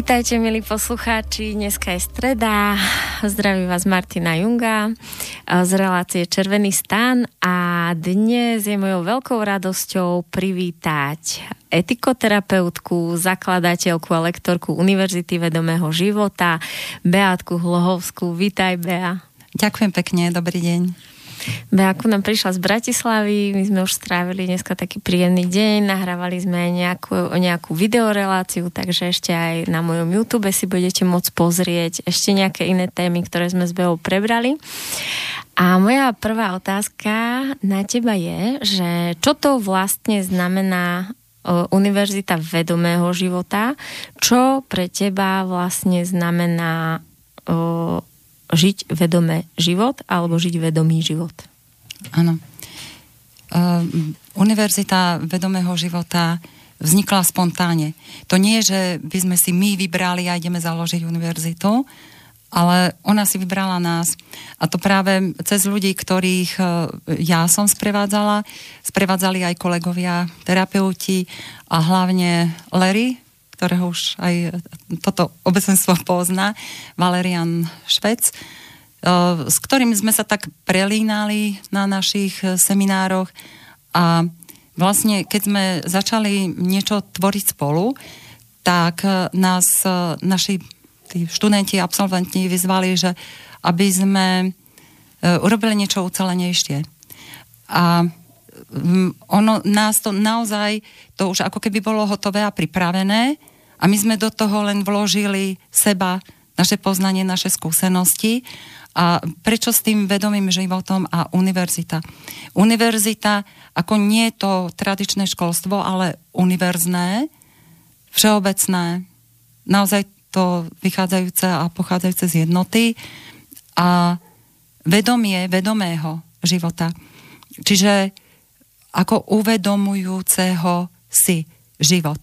Vítajte, milí poslucháči. Dneska je streda. Zdraví vás Martina Junga z relácie Červený stan a dnes je mojou veľkou radosťou privítať etikoterapeutku, zakladateľku a lektorku Univerzity vedomého života Beátku Hlohovskú. Vítaj, Bea. Ďakujem pekne, dobrý deň. Beaku nám prišla z Bratislavy, my sme už strávili dneska taký príjemný deň, nahrávali sme aj nejakú, nejakú videoreláciu, takže ešte aj na mojom YouTube si budete môcť pozrieť ešte nejaké iné témy, ktoré sme s Beou prebrali. A moja prvá otázka na teba je, že čo to vlastne znamená Univerzita vedomého života, čo pre teba vlastne znamená žiť vedomé život alebo žiť vedomý život. Áno. Uh, Univerzita vedomého života vznikla spontánne. To nie je, že by sme si my vybrali a ideme založiť univerzitu, ale ona si vybrala nás. A to práve cez ľudí, ktorých ja som sprevádzala, sprevádzali aj kolegovia, terapeuti a hlavne Larry, ktorého už aj toto obecenstvo pozná, Valerian Švec, eh, s ktorým sme sa tak prelínali na našich seminároch a vlastne keď sme začali niečo tvoriť spolu, tak nás naši tí študenti, absolventi vyzvali, že aby sme urobili niečo ucelenejšie. A ono nás to naozaj, to už ako keby bolo hotové a pripravené, a my sme do toho len vložili seba, naše poznanie, naše skúsenosti a prečo s tým vedomým životom a univerzita. Univerzita, ako nie je to tradičné školstvo, ale univerzné, všeobecné, naozaj to vychádzajúce a pochádzajúce z jednoty a vedomie vedomého života. Čiže ako uvedomujúceho si život.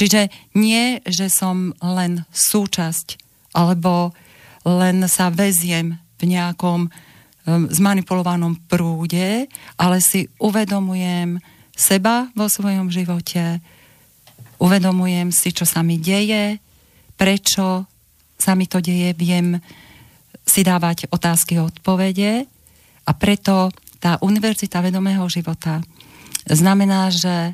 Čiže nie, že som len súčasť, alebo len sa veziem v nejakom um, zmanipulovanom prúde, ale si uvedomujem seba vo svojom živote, uvedomujem si, čo sa mi deje, prečo sa mi to deje, viem si dávať otázky a odpovede a preto tá univerzita vedomého života znamená, že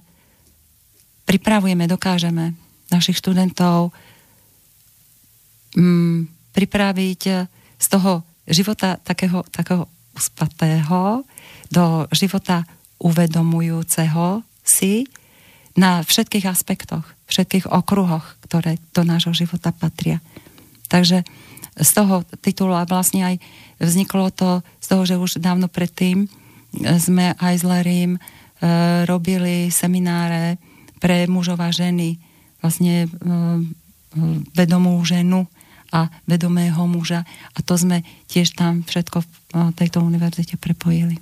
pripravujeme, dokážeme našich študentov mm, pripraviť z toho života takého, takého uspatého do života uvedomujúceho si na všetkých aspektoch, všetkých okruhoch, ktoré do nášho života patria. Takže z toho titulu vlastne aj vzniklo to z toho, že už dávno predtým sme aj s Larrym e, robili semináre pre mužov a ženy, vlastne e, e, vedomú ženu a vedomého muža. A to sme tiež tam všetko v e, tejto univerzite prepojili.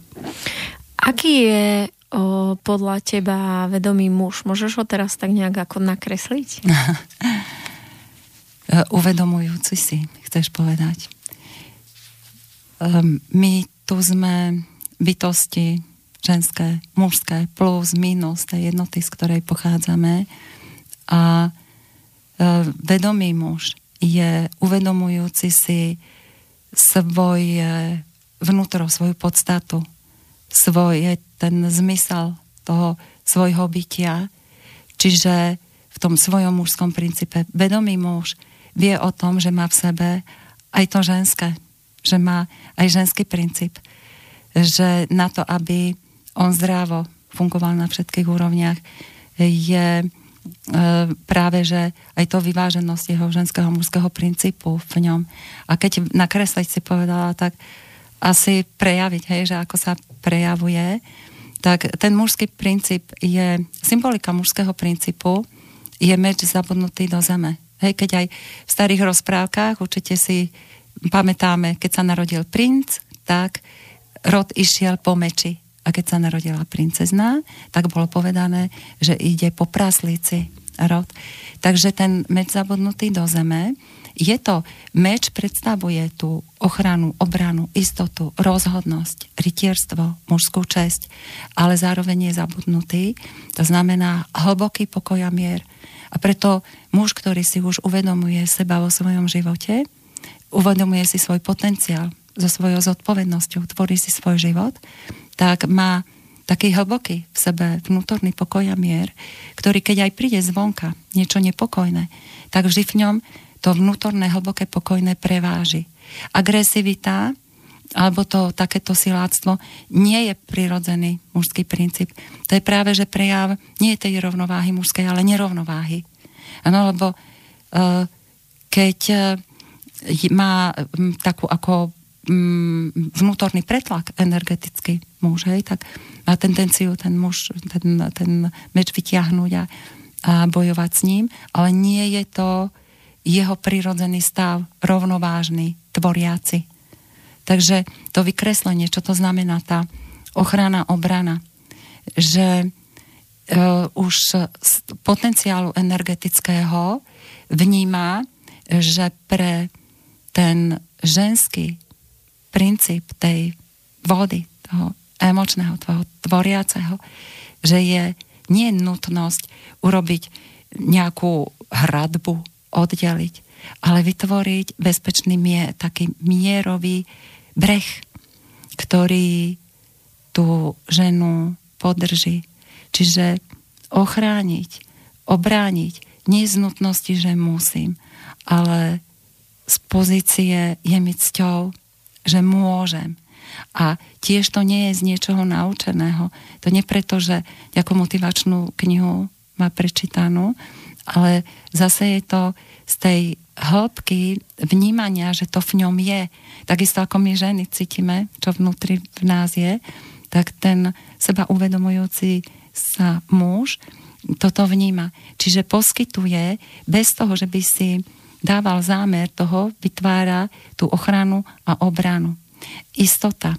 Aký je o, podľa teba vedomý muž? Môžeš ho teraz tak nejak ako nakresliť? Uvedomujúci si, chceš povedať. My tu sme bytosti ženské, mužské, plus, minus tej jednoty, z ktorej pochádzame. A e, vedomý muž je uvedomujúci si svoj vnútro, svoju podstatu, svoj, ten zmysel toho svojho bytia. Čiže v tom svojom mužskom princípe vedomý muž vie o tom, že má v sebe aj to ženské, že má aj ženský princíp, že na to, aby on zdravo fungoval na všetkých úrovniach, je e, práve, že aj to vyváženosť jeho ženského mužského princípu v ňom. A keď nakresliť si povedala, tak asi prejaviť, hej, že ako sa prejavuje, tak ten mužský princíp je, symbolika mužského princípu je meč zabudnutý do zeme. Hej, keď aj v starých rozprávkach určite si pamätáme, keď sa narodil princ, tak rod išiel po meči A keď sa narodila princezná, tak bolo povedané, že ide po praslici rod. Takže ten meč zabudnutý do zeme, je to, meč predstavuje tú ochranu, obranu, istotu, rozhodnosť, rytierstvo, mužskú česť, ale zároveň je zabudnutý. To znamená hlboký pokoj a mier. A preto muž, ktorý si už uvedomuje seba vo svojom živote, uvedomuje si svoj potenciál so svojou zodpovednosťou, tvorí si svoj život, tak má taký hlboký v sebe vnútorný pokoj a mier, ktorý keď aj príde zvonka niečo nepokojné, tak vždy v ňom to vnútorné hlboké pokojné preváži. Agresivita alebo to takéto siláctvo nie je prirodzený mužský princíp. To je práve, že prejav nie je tej rovnováhy mužskej, ale nerovnováhy. Ano, lebo uh, keď uh, má um, takú ako um, vnútorný pretlak energetický muž, hej, tak má tendenciu ten muž, ten, ten meč vyťahnuť a, a bojovať s ním, ale nie je to jeho prirodzený stav, rovnovážny, tvoriaci. Takže to vykreslenie, čo to znamená tá ochrana, obrana, že e, už z potenciálu energetického vníma, že pre ten ženský princíp tej vody, toho emočného, toho tvoriaceho, že je nie nutnosť urobiť nejakú hradbu oddeliť, ale vytvoriť bezpečný mier, taký mierový breh, ktorý tú ženu podrží. Čiže ochrániť, obrániť, nie z nutnosti, že musím, ale z pozície je mi cťou, že môžem. A tiež to nie je z niečoho naučeného. To nie preto, že ako motivačnú knihu má prečítanú, ale zase je to z tej hĺbky vnímania, že to v ňom je. Takisto ako my ženy cítime, čo vnútri v nás je, tak ten seba uvedomujúci sa muž toto vníma. Čiže poskytuje bez toho, že by si dával zámer toho, vytvára tú ochranu a obranu. Istota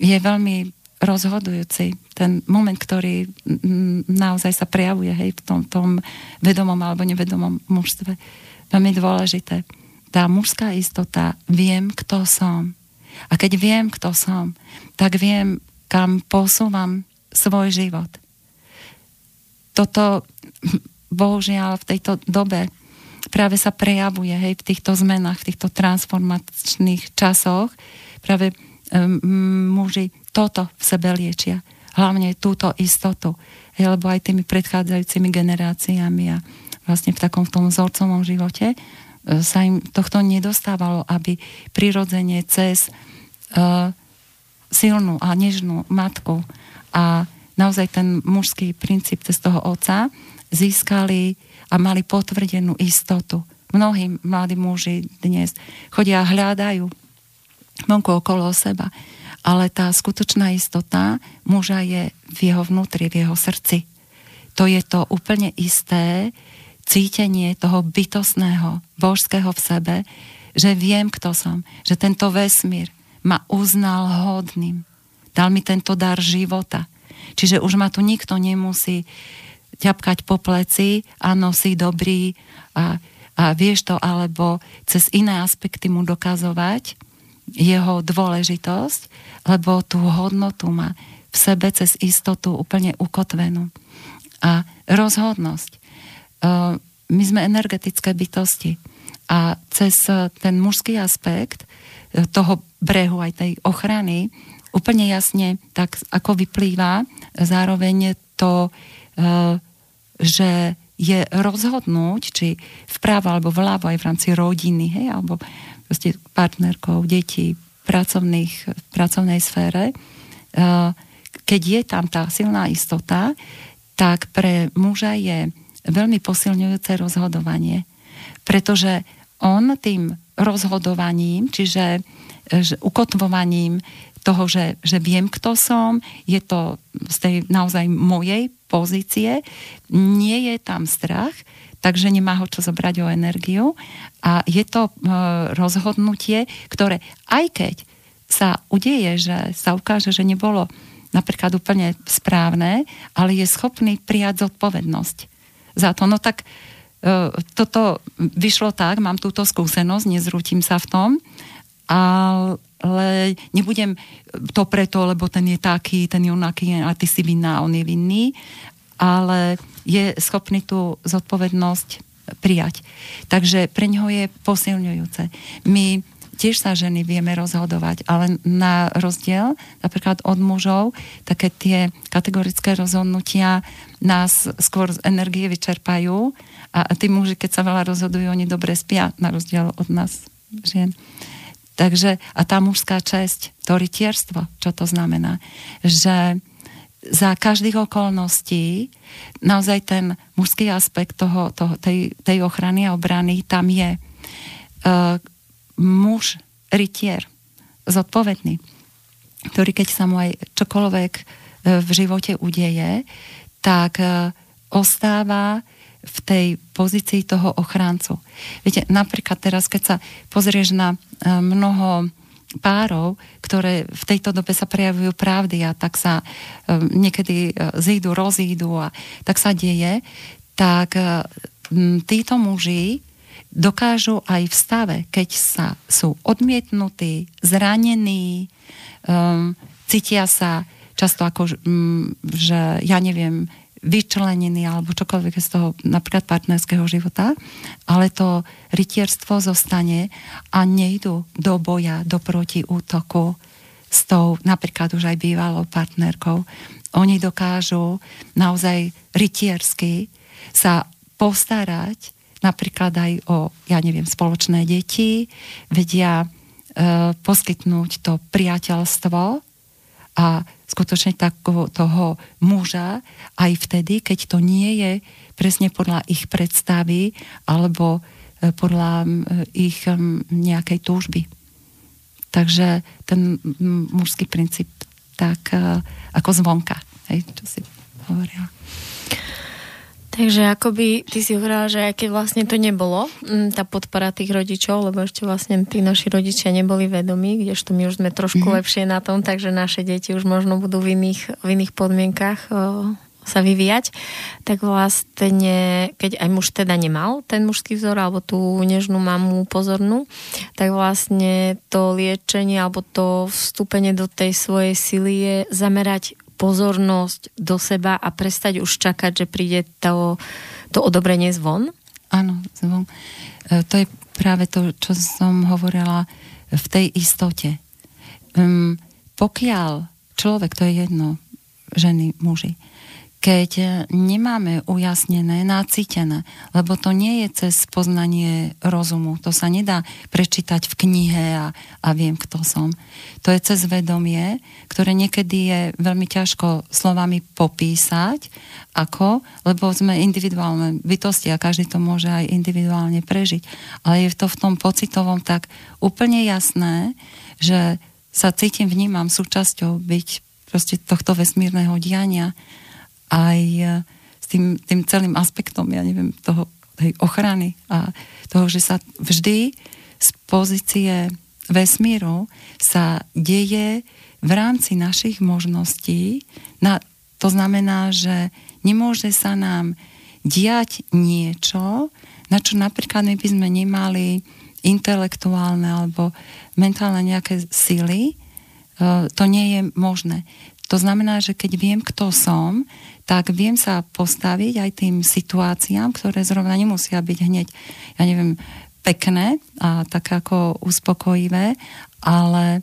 je veľmi rozhodujúci. Ten moment, ktorý naozaj sa prejavuje hej, v tom, tom vedomom alebo nevedomom mužstve. Veľmi dôležité. Tá mužská istota, viem, kto som. A keď viem, kto som, tak viem, kam posúvam svoj život. Toto bohužiaľ v tejto dobe práve sa prejavuje hej, v týchto zmenách, v týchto transformačných časoch. Práve um, muži toto v sebe liečia. Hlavne túto istotu. Lebo aj tými predchádzajúcimi generáciami a vlastne v takom v tom vzorcovom živote e, sa im tohto nedostávalo, aby prirodzene cez uh, silnú a nežnú matku a naozaj ten mužský princíp cez toho oca získali a mali potvrdenú istotu. Mnohí mladí muži dnes chodia a hľadajú vonku okolo seba ale tá skutočná istota muža je v jeho vnútri, v jeho srdci. To je to úplne isté cítenie toho bytostného, božského v sebe, že viem, kto som, že tento vesmír ma uznal hodným. Dal mi tento dar života. Čiže už ma tu nikto nemusí ťapkať po pleci, áno, si dobrý a, a vieš to, alebo cez iné aspekty mu dokazovať jeho dôležitosť, lebo tú hodnotu má v sebe cez istotu úplne ukotvenú. A rozhodnosť. E, my sme energetické bytosti a cez ten mužský aspekt e, toho brehu aj tej ochrany úplne jasne tak ako vyplýva zároveň to, e, že je rozhodnúť, či vpravo alebo vľavo aj v rámci rodiny, hej, alebo proste partnerkou, detí, pracovných, pracovnej sfére, eh, keď je tam tá silná istota, tak pre muža je veľmi posilňujúce rozhodovanie. Pretože on tým rozhodovaním, čiže ukotvovaním toho, že, že viem, kto som, je to z tej naozaj mojej pozície, nie je tam strach, takže nemá ho čo zobrať o energiu a je to e, rozhodnutie, ktoré aj keď sa udeje, že sa ukáže, že nebolo napríklad úplne správne, ale je schopný prijať zodpovednosť za to. No tak e, toto vyšlo tak, mám túto skúsenosť, nezrútim sa v tom, ale nebudem to preto, lebo ten je taký, ten je onaký a ty si vinná, on je vinný, ale je schopný tú zodpovednosť prijať. Takže pre ňoho je posilňujúce. My tiež sa ženy vieme rozhodovať, ale na rozdiel napríklad od mužov, také tie kategorické rozhodnutia nás skôr z energie vyčerpajú a tí muži, keď sa veľa rozhodujú, oni dobre spia, na rozdiel od nás žien. Takže, a tá mužská česť, to rytierstvo, čo to znamená? Že za každých okolností naozaj ten mužský aspekt toho, toho, tej, tej ochrany a obrany tam je. Uh, muž, rytier, zodpovedný, ktorý keď sa mu aj čokoľvek e, v živote udeje, tak e, ostáva v tej pozícii toho ochráncu. Viete, napríklad teraz, keď sa pozrieš na e, mnoho párov, ktoré v tejto dobe sa prejavujú pravdy a tak sa niekedy zídu, rozídu a tak sa deje, tak títo muži dokážu aj v stave, keď sa sú odmietnutí, zranení, cítia sa často ako, že ja neviem, vyčlenení alebo čokoľvek z toho napríklad partnerského života, ale to rytierstvo zostane a nejdu do boja, do protiútoku s tou napríklad už aj bývalou partnerkou. Oni dokážu naozaj rytiersky sa postarať napríklad aj o, ja neviem, spoločné deti, vedia e, poskytnúť to priateľstvo a skutočne takého toho muža aj vtedy, keď to nie je presne podľa ich predstavy alebo e, podľa e, ich nejakej túžby. Takže ten mužský princíp tak e, ako zvonka, hej, čo si hovorila. Takže akoby ty si hovorila, že aj keď vlastne to nebolo, mm, tá podpora tých rodičov, lebo ešte vlastne tí naši rodičia neboli vedomí, kdežto my už sme trošku mm-hmm. lepšie na tom, takže naše deti už možno budú v iných, v iných podmienkach sa vyvíjať, tak vlastne, keď aj muž teda nemal ten mužský vzor alebo tú nežnú mamu pozornú, tak vlastne to liečenie alebo to vstúpenie do tej svojej sily je zamerať pozornosť do seba a prestať už čakať, že príde to, to odobrenie zvon? Áno, zvon. E, to je práve to, čo som hovorila v tej istote. Um, pokiaľ človek, to je jedno, ženy, muži, keď nemáme ujasnené, nacítené, lebo to nie je cez poznanie rozumu, to sa nedá prečítať v knihe a, a viem, kto som. To je cez vedomie, ktoré niekedy je veľmi ťažko slovami popísať, ako, lebo sme individuálne bytosti a každý to môže aj individuálne prežiť. Ale je to v tom pocitovom tak úplne jasné, že sa cítim, vnímam súčasťou byť proste tohto vesmírneho diania aj e, s tým, tým celým aspektom, ja neviem, toho, tej ochrany a toho, že sa vždy z pozície vesmíru sa deje v rámci našich možností. Na, to znamená, že nemôže sa nám diať niečo, na čo napríklad my by sme nemali intelektuálne alebo mentálne nejaké sily, e, to nie je možné. To znamená, že keď viem, kto som, tak viem sa postaviť aj tým situáciám, ktoré zrovna nemusia byť hneď, ja neviem, pekné a tak ako uspokojivé, ale e,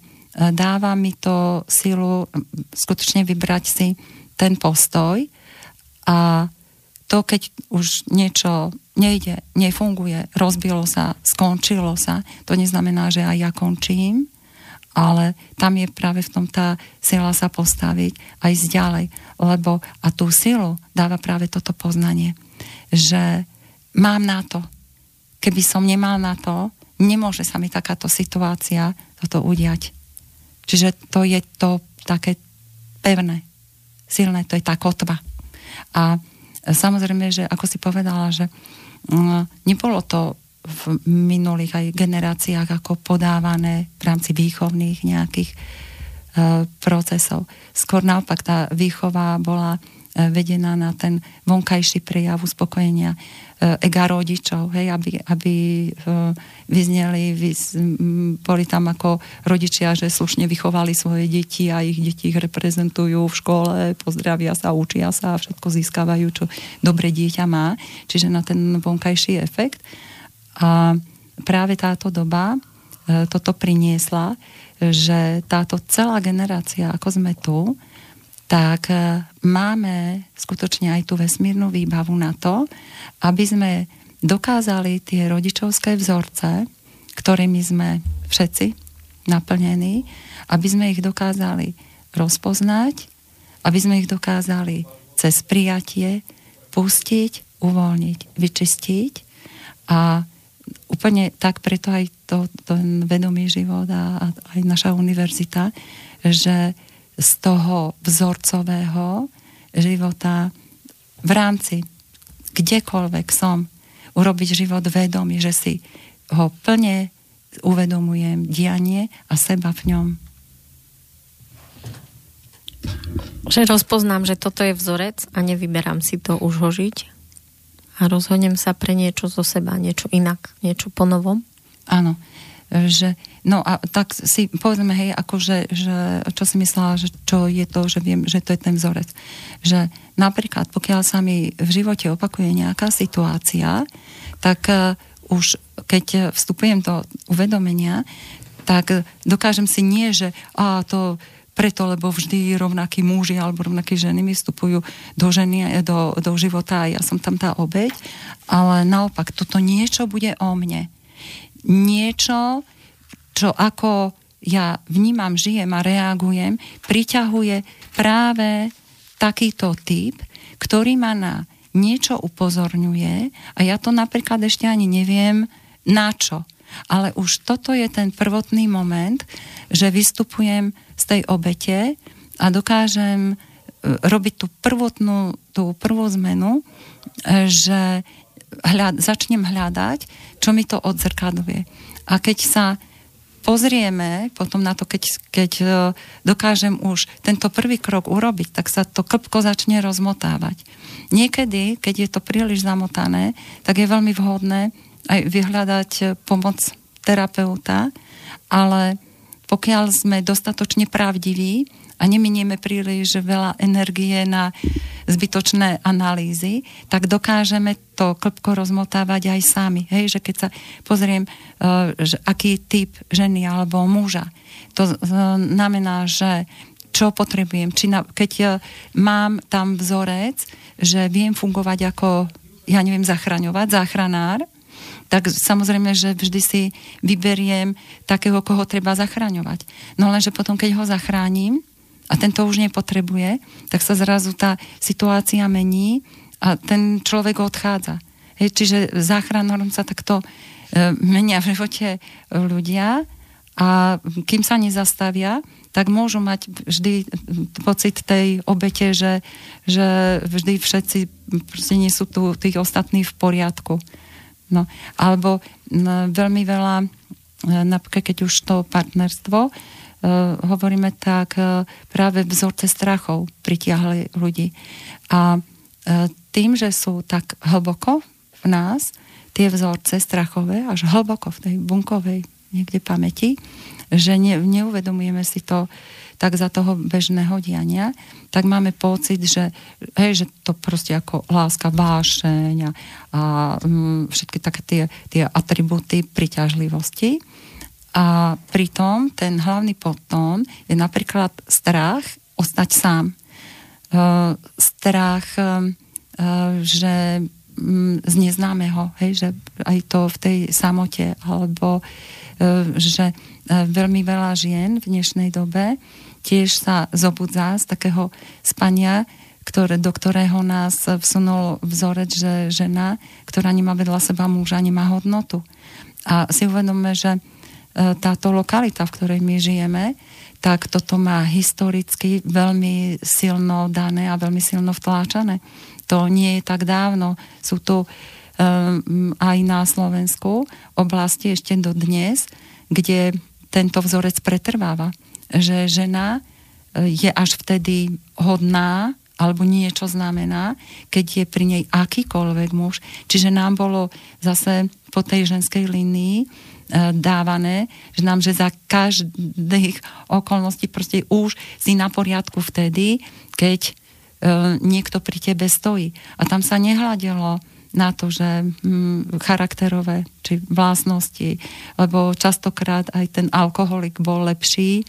dáva mi to silu skutočne vybrať si ten postoj a to, keď už niečo nejde, nefunguje, rozbilo sa, skončilo sa, to neznamená, že aj ja končím, ale tam je práve v tom tá sila sa postaviť aj ísť ďalej, lebo a tú silu dáva práve toto poznanie, že mám na to. Keby som nemal na to, nemôže sa mi takáto situácia toto udiať. Čiže to je to také pevné, silné, to je tá kotva. A samozrejme, že ako si povedala, že mm, nebolo to v minulých aj generáciách ako podávané v rámci výchovných nejakých procesov. Skôr naopak tá výchova bola E, vedená na ten vonkajší prejav uspokojenia e, ega rodičov, hej, aby, aby e, vyzneli, vys, boli tam ako rodičia, že slušne vychovali svoje deti a ich deti ich reprezentujú v škole, pozdravia sa, učia sa a všetko získavajú, čo dobre dieťa má. Čiže na ten vonkajší efekt. A práve táto doba toto priniesla, že táto celá generácia, ako sme tu, tak e, máme skutočne aj tú vesmírnu výbavu na to, aby sme dokázali tie rodičovské vzorce, ktorými sme všetci naplnení, aby sme ich dokázali rozpoznať, aby sme ich dokázali cez prijatie pustiť, uvoľniť, vyčistiť a úplne tak preto aj to, ten vedomý život a, a aj naša univerzita, že z toho vzorcového života v rámci kdekoľvek som urobiť život vedomý, že si ho plne uvedomujem dianie a seba v ňom. Že rozpoznám, že toto je vzorec a nevyberám si to už ho žiť a rozhodnem sa pre niečo zo seba, niečo inak, niečo po novom. Áno že no a tak si povedzme, hej, akože, že, čo si myslela, že čo je to, že viem, že to je ten vzorec. Že napríklad, pokiaľ sa mi v živote opakuje nejaká situácia, tak uh, už keď vstupujem do uvedomenia, tak dokážem si nie, že a to preto, lebo vždy rovnakí muži alebo rovnaké ženy mi vstupujú do, ženy, do, do života a ja som tam tá obeď, ale naopak, toto niečo bude o mne niečo, čo ako ja vnímam, žijem a reagujem, priťahuje práve takýto typ, ktorý ma na niečo upozorňuje a ja to napríklad ešte ani neviem na čo. Ale už toto je ten prvotný moment, že vystupujem z tej obete a dokážem e, robiť tú prvotnú, tú prvú zmenu, e, že hľad, začnem hľadať, čo mi to odzrkadluje. A keď sa pozrieme potom na to, keď, keď e, dokážem už tento prvý krok urobiť, tak sa to klpko začne rozmotávať. Niekedy, keď je to príliš zamotané, tak je veľmi vhodné aj vyhľadať pomoc terapeuta, ale pokiaľ sme dostatočne pravdiví, a neminieme príliš veľa energie na zbytočné analýzy, tak dokážeme to klpko rozmotávať aj sami. Hej, že keď sa pozriem, uh, že aký typ ženy alebo muža, to znamená, že čo potrebujem. Či na, keď uh, mám tam vzorec, že viem fungovať ako, ja neviem, zachraňovať, záchranár, tak samozrejme, že vždy si vyberiem takého, koho treba zachraňovať. No lenže potom, keď ho zachránim, a ten to už nepotrebuje, tak sa zrazu tá situácia mení a ten človek odchádza. Hej, čiže záchranom sa takto e, menia v živote ľudia a kým sa nezastavia, tak môžu mať vždy pocit tej obete, že, že vždy všetci nie sú tu tých ostatných v poriadku. No, alebo no, veľmi veľa, napríklad keď už to partnerstvo, uh, hovoríme tak, uh, práve vzorce strachov pritiahli ľudí. A uh, tým, že sú tak hlboko v nás, tie vzorce strachové, až hlboko v tej bunkovej niekde pamäti, že ne, neuvedomujeme si to tak za toho bežného diania, tak máme pocit, že, hej, že to proste ako láska, vášeň a, a um, všetky také tie, tie atributy priťažlivosti. A pritom ten hlavný potom je napríklad strach ostať sám. Uh, strach, uh, že um, z neznámeho, hej, že aj to v tej samote, alebo uh, že veľmi veľa žien v dnešnej dobe tiež sa zobudzá z takého spania, ktoré, do ktorého nás vsunul vzorec, že žena, ktorá nemá vedľa seba muža, nemá hodnotu. A si uvedome, že E, táto lokalita, v ktorej my žijeme, tak toto má historicky veľmi silno dané a veľmi silno vtláčané. To nie je tak dávno. Sú tu um, aj na Slovensku oblasti ešte do dnes, kde tento vzorec pretrváva že žena e, je až vtedy hodná alebo niečo znamená, keď je pri nej akýkoľvek muž. Čiže nám bolo zase po tej ženskej línii e, dávané, že nám, že za každých okolností proste už si na poriadku vtedy, keď e, niekto pri tebe stojí. A tam sa nehľadelo na to, že hm, charakterové či vlastnosti, lebo častokrát aj ten alkoholik bol lepší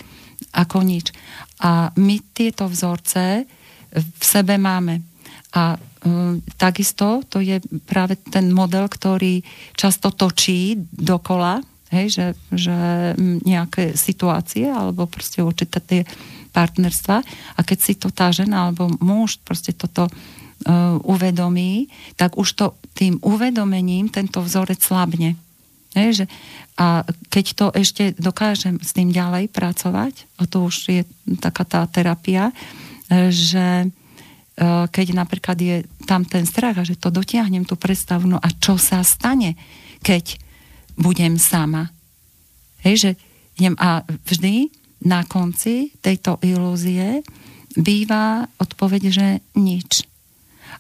ako nič. A my tieto vzorce v sebe máme. A um, takisto to je práve ten model, ktorý často točí dokola, hej, že, že nejaké situácie alebo proste určité tie partnerstva a keď si to tá žena alebo muž proste toto uh, uvedomí, tak už to tým uvedomením tento vzorec slabne. Hej, že, a keď to ešte dokážem s tým ďalej pracovať, a to už je taká tá terapia, že e, keď napríklad je tam ten strach a že to dotiahnem tú predstavu, no a čo sa stane, keď budem sama. Hej, že idem a vždy na konci tejto ilúzie býva odpoveď, že nič.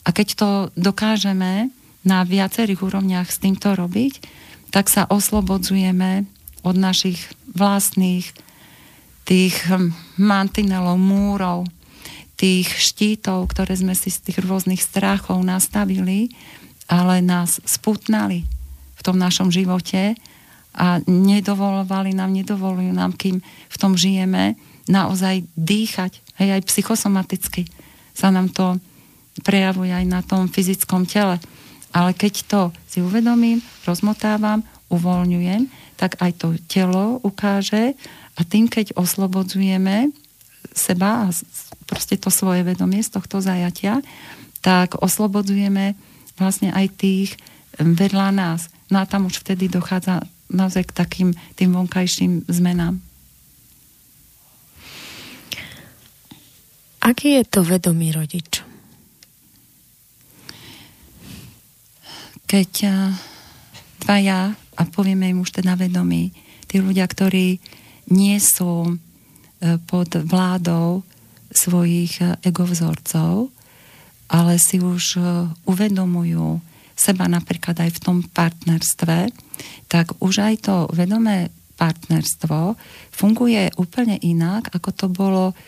A keď to dokážeme na viacerých úrovniach s týmto robiť, tak sa oslobodzujeme od našich vlastných tých hm, mantinelov, múrov, tých štítov, ktoré sme si z tých rôznych strachov nastavili, ale nás sputnali v tom našom živote a nedovolovali nám, nedovolujú nám, kým v tom žijeme, naozaj dýchať. Hej, aj psychosomaticky sa nám to prejavuje aj na tom fyzickom tele. Ale keď to si uvedomím, rozmotávam, uvoľňujem, tak aj to telo ukáže a tým, keď oslobodzujeme seba a proste to svoje vedomie z tohto zajatia, tak oslobodzujeme vlastne aj tých vedľa nás. No a tam už vtedy dochádza naozaj k takým tým vonkajším zmenám. Aký je to vedomý rodič? Keď dvaja, a povieme im už teda vedomí, tí ľudia, ktorí nie sú e, pod vládou svojich e, egovzorcov, ale si už e, uvedomujú seba napríklad aj v tom partnerstve, tak už aj to vedomé partnerstvo funguje úplne inak, ako to bolo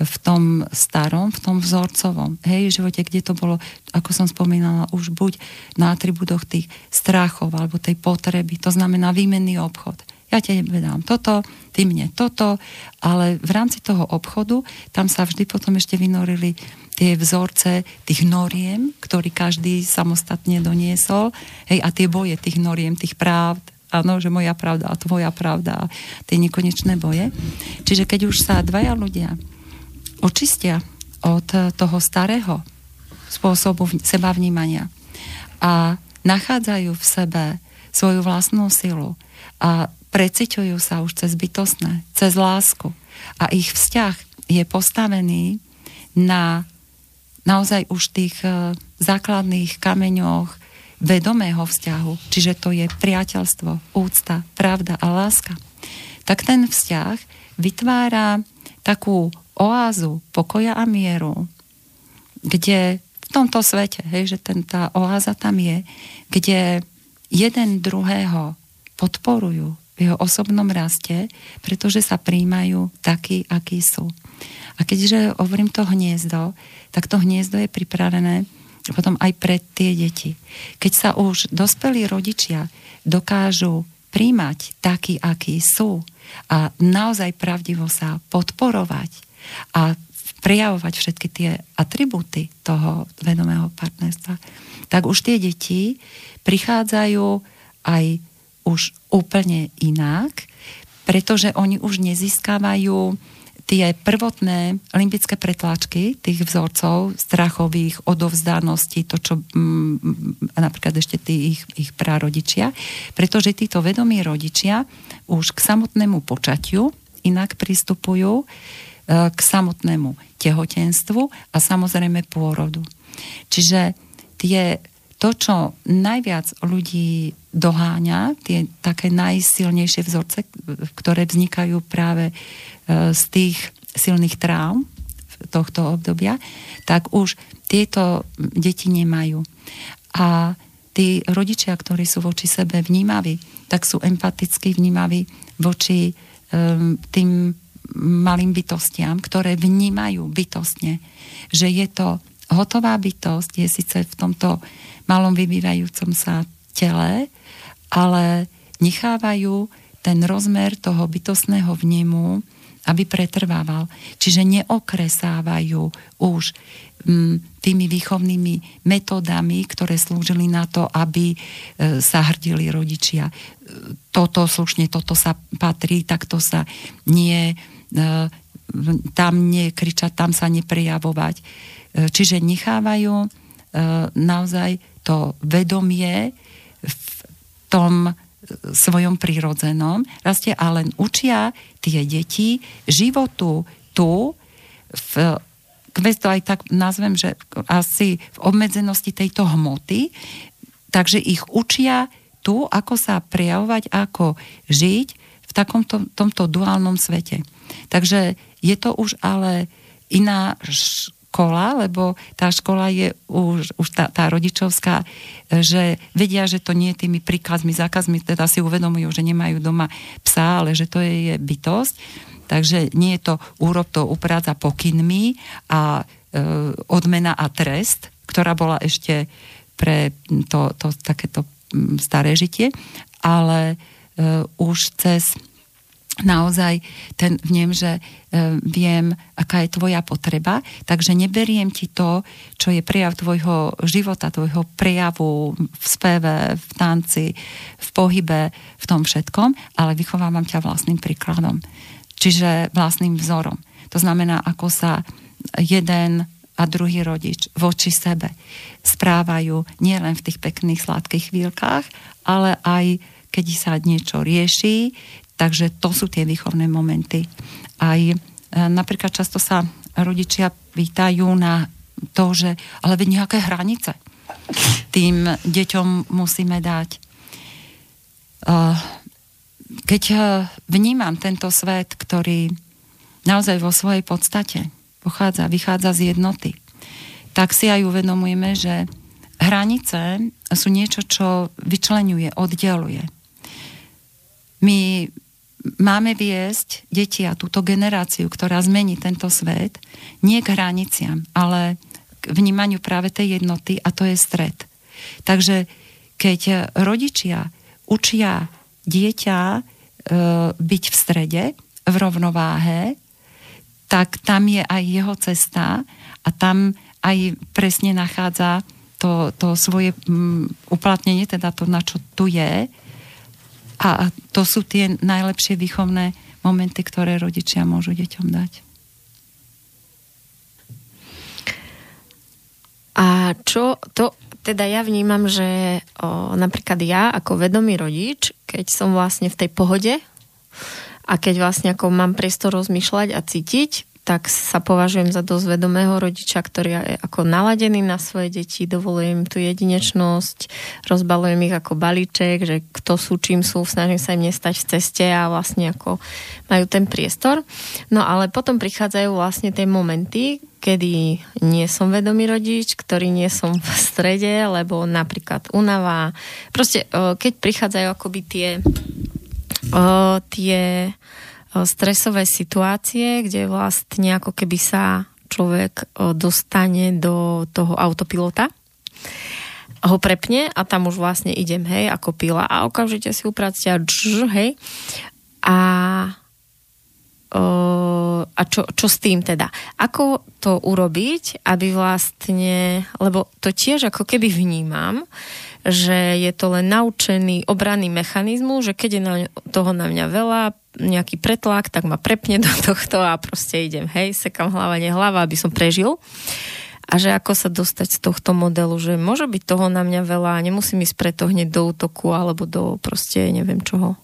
v tom starom, v tom vzorcovom. Hej, živote, kde to bolo, ako som spomínala, už buď na atribúdoch tých strachov alebo tej potreby, to znamená výmenný obchod. Ja tebe dám toto, ty mne toto, ale v rámci toho obchodu tam sa vždy potom ešte vynorili tie vzorce tých noriem, ktorý každý samostatne doniesol, hej, a tie boje tých noriem, tých práv, áno, že moja pravda a tvoja pravda a tie nekonečné boje. Čiže keď už sa dvaja ľudia očistia od toho starého spôsobu seba vnímania a nachádzajú v sebe svoju vlastnú silu a preciťujú sa už cez bytostné, cez lásku. A ich vzťah je postavený na naozaj už tých e, základných kameňoch vedomého vzťahu, čiže to je priateľstvo, úcta, pravda a láska, tak ten vzťah vytvára takú oázu pokoja a mieru, kde v tomto svete, hej, že ten, tá oáza tam je, kde jeden druhého podporujú, v jeho osobnom raste, pretože sa príjmajú takí, akí sú. A keďže hovorím to hniezdo, tak to hniezdo je pripravené potom aj pre tie deti. Keď sa už dospelí rodičia dokážu príjmať takí, akí sú a naozaj pravdivo sa podporovať a prejavovať všetky tie atribúty toho vedomého partnerstva, tak už tie deti prichádzajú aj už úplne inak, pretože oni už nezískavajú tie prvotné limbické pretláčky tých vzorcov strachových, odovzdanosti, to, čo mm, napríklad ešte tí ich, ich prarodičia, pretože títo vedomí rodičia už k samotnému počatiu inak pristupujú, k samotnému tehotenstvu a samozrejme pôrodu. Čiže tie, to, čo najviac ľudí doháňa, tie také najsilnejšie vzorce, ktoré vznikajú práve e, z tých silných traum tohto obdobia, tak už tieto deti nemajú. A tí rodičia, ktorí sú voči sebe vnímaví, tak sú empaticky vnímaví voči um, tým malým bytostiam, ktoré vnímajú bytostne, že je to hotová bytosť, je síce v tomto malom vybývajúcom sa tele, ale nechávajú ten rozmer toho bytostného vnemu, aby pretrvával. Čiže neokresávajú už mm, tými výchovnými metodami, ktoré slúžili na to, aby e, sa hrdili rodičia. Toto slušne, toto sa patrí, takto sa nie E, tam nekričať, tam sa neprejavovať. E, čiže nechávajú e, naozaj to vedomie v tom svojom prírodzenom rastie a len učia tie deti životu tu v keď to aj tak nazvem, že asi v obmedzenosti tejto hmoty, takže ich učia tu, ako sa prejavovať, ako žiť v takomto tomto duálnom svete. Takže je to už ale iná škola, lebo tá škola je už, už tá, tá rodičovská, že vedia, že to nie je tými príkazmi, zákazmi, teda si uvedomujú, že nemajú doma psa, ale že to je, je bytosť. Takže nie je to úrob, to uprádza pokynmi a e, odmena a trest, ktorá bola ešte pre to, to takéto staré žitie, ale e, už cez naozaj ten vnem, že e, viem, aká je tvoja potreba, takže neberiem ti to, čo je prejav tvojho života, tvojho prejavu v speve, v tanci, v pohybe, v tom všetkom, ale vychovávam ťa vlastným príkladom. Čiže vlastným vzorom. To znamená, ako sa jeden a druhý rodič voči sebe správajú nielen v tých pekných sladkých chvíľkach, ale aj keď sa niečo rieši, Takže to sú tie výchovné momenty. Aj e, napríklad často sa rodičia pýtajú na to, že ale veď nejaké hranice tým deťom musíme dať. E, keď e, vnímam tento svet, ktorý naozaj vo svojej podstate pochádza, vychádza z jednoty, tak si aj uvedomujeme, že hranice sú niečo, čo vyčlenuje, oddeluje. My máme viesť deti a túto generáciu, ktorá zmení tento svet, nie k hraniciam, ale k vnímaniu práve tej jednoty a to je stred. Takže keď rodičia učia dieťa e, byť v strede, v rovnováhe, tak tam je aj jeho cesta a tam aj presne nachádza to, to svoje um, uplatnenie, teda to, na čo tu je a to sú tie najlepšie výchovné momenty, ktoré rodičia môžu deťom dať. A čo to, teda ja vnímam, že o, napríklad ja ako vedomý rodič, keď som vlastne v tej pohode a keď vlastne ako mám priestor rozmýšľať a cítiť, tak sa považujem za dosť vedomého rodiča, ktorý je ako naladený na svoje deti, dovolujem tú jedinečnosť, rozbalujem ich ako balíček, že kto sú, čím sú, snažím sa im nestať v ceste a vlastne ako majú ten priestor. No ale potom prichádzajú vlastne tie momenty, kedy nie som vedomý rodič, ktorý nie som v strede, lebo napríklad unava. Proste, keď prichádzajú akoby tie, tie stresové situácie, kde vlastne ako keby sa človek dostane do toho autopilota ho prepne a tam už vlastne idem, hej, ako pila a okamžite si upracte a dž, hej. A, a čo, čo s tým teda? Ako to urobiť, aby vlastne, lebo to tiež ako keby vnímam, že je to len naučený obranný mechanizmus, že keď je na, toho na mňa veľa, nejaký pretlak, tak ma prepne do tohto a proste idem, hej, sekam hlava, nehlava, aby som prežil. A že ako sa dostať z tohto modelu, že môže byť toho na mňa veľa a nemusím ísť preto hneď do útoku alebo do proste neviem čoho.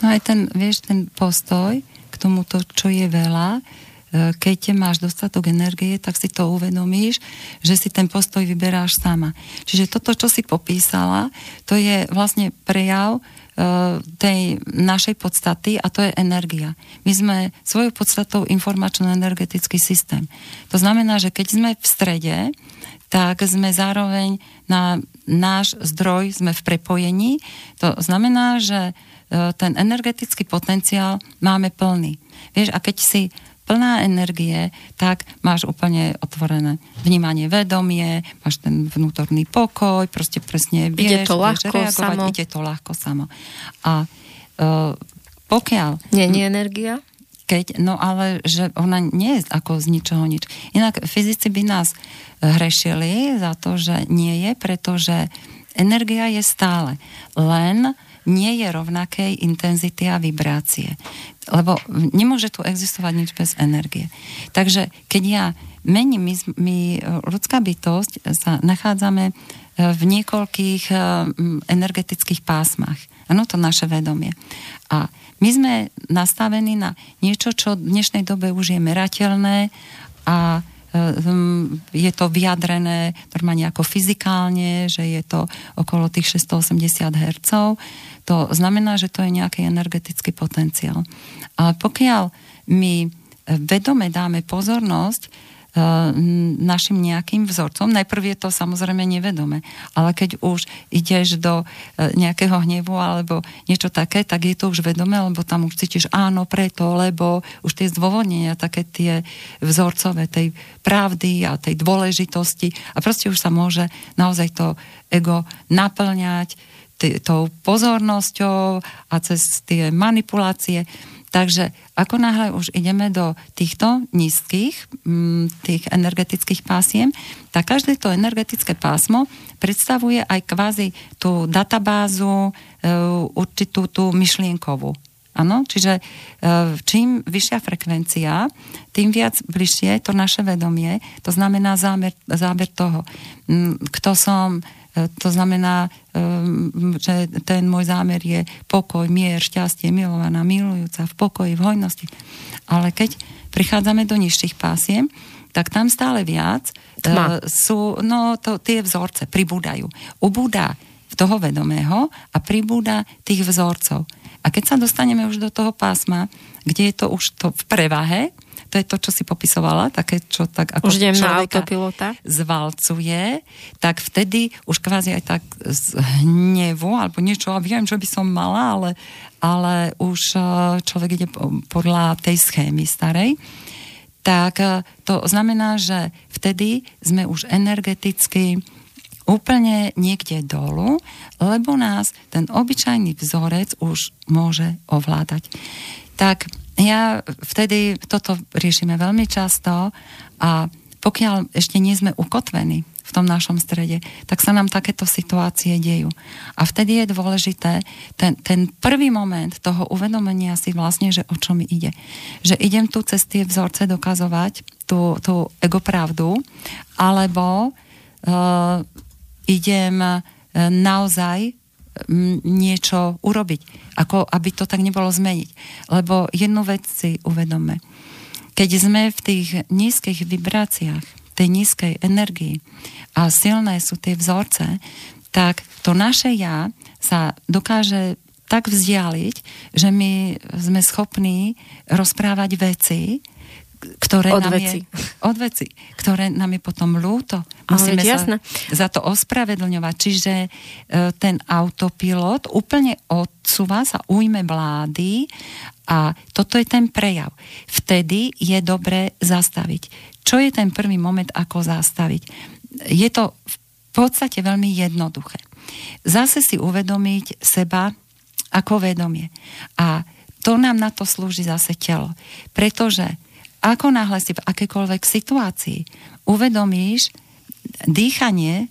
No aj ten, vieš, ten postoj k tomuto, čo je veľa, keď máš dostatok energie, tak si to uvedomíš, že si ten postoj vyberáš sama. Čiže toto, čo si popísala, to je vlastne prejav tej našej podstaty a to je energia. My sme svojou podstatou informačno-energetický systém. To znamená, že keď sme v strede, tak sme zároveň na náš zdroj, sme v prepojení. To znamená, že ten energetický potenciál máme plný. Vieš, a keď si plná energie, tak máš úplne otvorené vnímanie vedomie, máš ten vnútorný pokoj, proste presne vieš, ide to ľahko vieš reagovať, samo. ide to ľahko samo. A uh, pokiaľ... Nie, nie energia? Keď, no ale, že ona nie je ako z ničoho nič. Inak fyzici by nás hrešili za to, že nie je, pretože energia je stále. Len nie je rovnakej intenzity a vibrácie. Lebo nemôže tu existovať nič bez energie. Takže keď ja mením, my, my ľudská bytosť sa nachádzame e, v niekoľkých e, energetických pásmach. Áno, to naše vedomie. A my sme nastavení na niečo, čo v dnešnej dobe už je merateľné a je to vyjadrené normálne ako fyzikálne, že je to okolo tých 680 Hz. To znamená, že to je nejaký energetický potenciál. Ale pokiaľ my vedome dáme pozornosť Eh, našim nejakým vzorcom. Najprv je to samozrejme nevedome, ale keď už ideš do eh, nejakého hnevu alebo niečo také, tak je to už vedomé, lebo tam už cítiš áno, preto, lebo už tie zdôvodnenia, také tie vzorcové tej pravdy a tej dôležitosti a proste už sa môže naozaj to ego naplňať tou pozornosťou a cez tie manipulácie Takže ako náhle už ideme do týchto nízkych mm, tých energetických pásiem, tak každé to energetické pásmo predstavuje aj kvázi tú databázu, e, určitú tú myšlienkovú. Áno, čiže e, čím vyššia frekvencia, tým viac bližšie to naše vedomie, to znamená záber, záber toho, kto som, to znamená, e, že ten môj zámer je pokoj, mier, šťastie, milovaná, milujúca, v pokoji, v hojnosti. Ale keď prichádzame do nižších pásiem, tak tam stále viac Tma. E, sú, no to, tie vzorce pribúdajú. Ubúda toho vedomého a pribúda tých vzorcov. A keď sa dostaneme už do toho pásma, kde je to už to v prevahe, to je to, čo si popisovala, také, čo tak ako už na autopilota. zvalcuje, tak vtedy už kvázi aj tak z hnevu, alebo niečo, a viem, čo by som mala, ale, ale už e, človek ide podľa tej schémy starej, tak e, to znamená, že vtedy sme už energeticky úplne niekde dolu, lebo nás ten obyčajný vzorec už môže ovládať. Tak ja vtedy toto riešime veľmi často a pokiaľ ešte nie sme ukotvení v tom našom strede, tak sa nám takéto situácie dejú. A vtedy je dôležité ten, ten prvý moment toho uvedomenia si vlastne, že o čo mi ide. Že idem tu cez tie vzorce dokazovať tú, tú egopravdu, alebo uh, idem uh, naozaj niečo urobiť. Ako aby to tak nebolo zmeniť. Lebo jednu vec si uvedome. Keď sme v tých nízkych vibráciách, tej nízkej energii a silné sú tie vzorce, tak to naše ja sa dokáže tak vzdialiť, že my sme schopní rozprávať veci, ktoré od nám veci. Je, od veci, ktoré nám je potom ľúto. Musíme Ale, sa jasné. za to ospravedlňovať. Čiže e, ten autopilot úplne odsúva sa ujme vlády a toto je ten prejav. Vtedy je dobré zastaviť. Čo je ten prvý moment, ako zastaviť? Je to v podstate veľmi jednoduché. Zase si uvedomiť seba ako vedomie. A to nám na to slúži zase telo. Pretože ako náhle si v akékoľvek situácii uvedomíš dýchanie,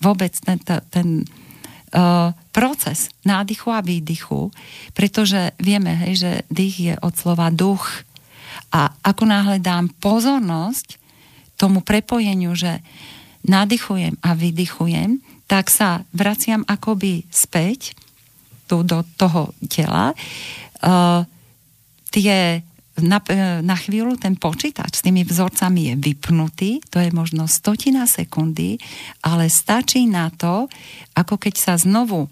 vôbec ten, ten uh, proces nádychu a výdychu, pretože vieme, hej, že dých je od slova duch a ako náhle dám pozornosť tomu prepojeniu, že nádychujem a vydychujem, tak sa vraciam akoby späť tu do toho tela. Uh, tie na, na chvíľu ten počítač s tými vzorcami je vypnutý, to je možno stotina sekundy, ale stačí na to, ako keď sa znovu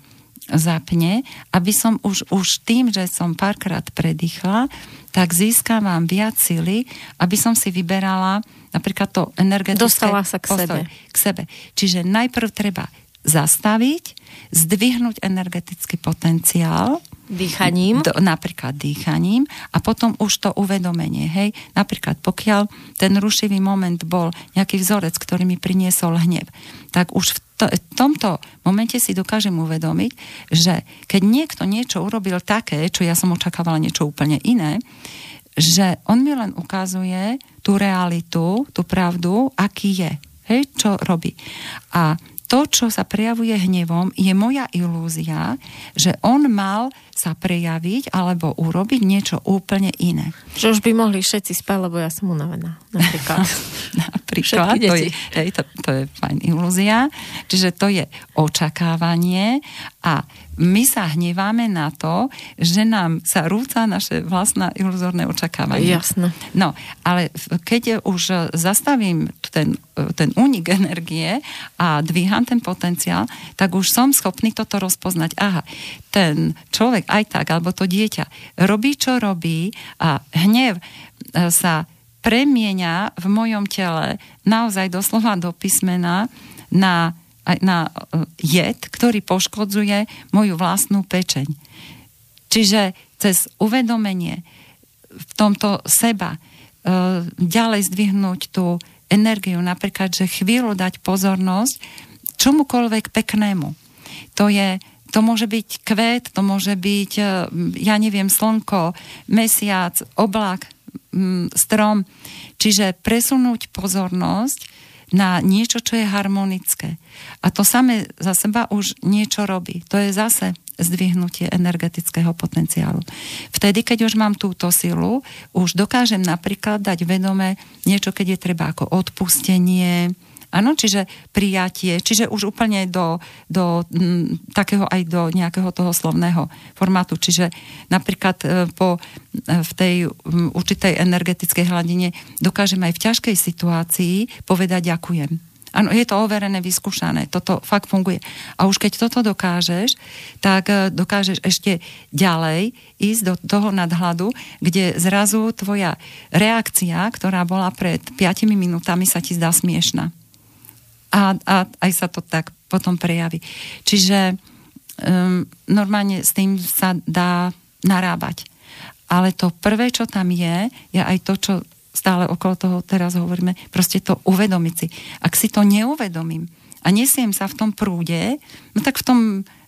zapne, aby som už, už tým, že som párkrát predýchla, tak získavam viac sily, aby som si vyberala napríklad to energetické... Dostala sa k postoj, sebe. K sebe. Čiže najprv treba zastaviť, zdvihnúť energetický potenciál. Dýchaním? Do, napríklad dýchaním a potom už to uvedomenie. Hej? Napríklad pokiaľ ten rušivý moment bol nejaký vzorec, ktorý mi priniesol hnev, tak už v to, v tomto momente si dokážem uvedomiť, že keď niekto niečo urobil také, čo ja som očakávala niečo úplne iné, že on mi len ukazuje tú realitu, tú pravdu, aký je. Hej, čo robí. A to, čo sa prejavuje hnevom, je moja ilúzia, že on mal sa prejaviť alebo urobiť niečo úplne iné. Že už by mohli všetci spať, lebo ja som unavená. Napríklad. napríklad to, je, hej, to, to je fajn ilúzia. Čiže to je očakávanie a my sa hneváme na to, že nám sa rúca naše vlastné iluzórne očakávanie. Jasné. No, ale keď už zastavím ten, ten únik energie a dvíham ten potenciál, tak už som schopný toto rozpoznať. Aha, ten človek aj tak, alebo to dieťa robí, čo robí a hnev e, sa premieňa v mojom tele naozaj doslova do písmena na na e, jed, ktorý poškodzuje moju vlastnú pečeň. Čiže cez uvedomenie v tomto seba e, ďalej zdvihnúť tú energiu, napríklad, že chvíľu dať pozornosť čomukoľvek peknému. To je to môže byť kvet, to môže byť, e, ja neviem, slnko, mesiac, oblak, strom. Čiže presunúť pozornosť na niečo, čo je harmonické. A to samé za seba už niečo robí. To je zase zdvihnutie energetického potenciálu. Vtedy, keď už mám túto silu, už dokážem napríklad dať vedome niečo, keď je treba ako odpustenie, Áno, čiže prijatie, čiže už úplne do, do m, takého aj do nejakého toho slovného formátu. Čiže napríklad e, po, e, v tej m, určitej energetickej hladine dokážem aj v ťažkej situácii povedať ďakujem. Áno, je to overené, vyskúšané, toto fakt funguje. A už keď toto dokážeš, tak e, dokážeš ešte ďalej ísť do toho nadhľadu, kde zrazu tvoja reakcia, ktorá bola pred 5 minútami, sa ti zdá smiešná a, a aj sa to tak potom prejaví. Čiže um, normálne s tým sa dá narábať. Ale to prvé, čo tam je, je aj to, čo stále okolo toho teraz hovoríme, proste to uvedomiť si. Ak si to neuvedomím a nesiem sa v tom prúde, no tak v tom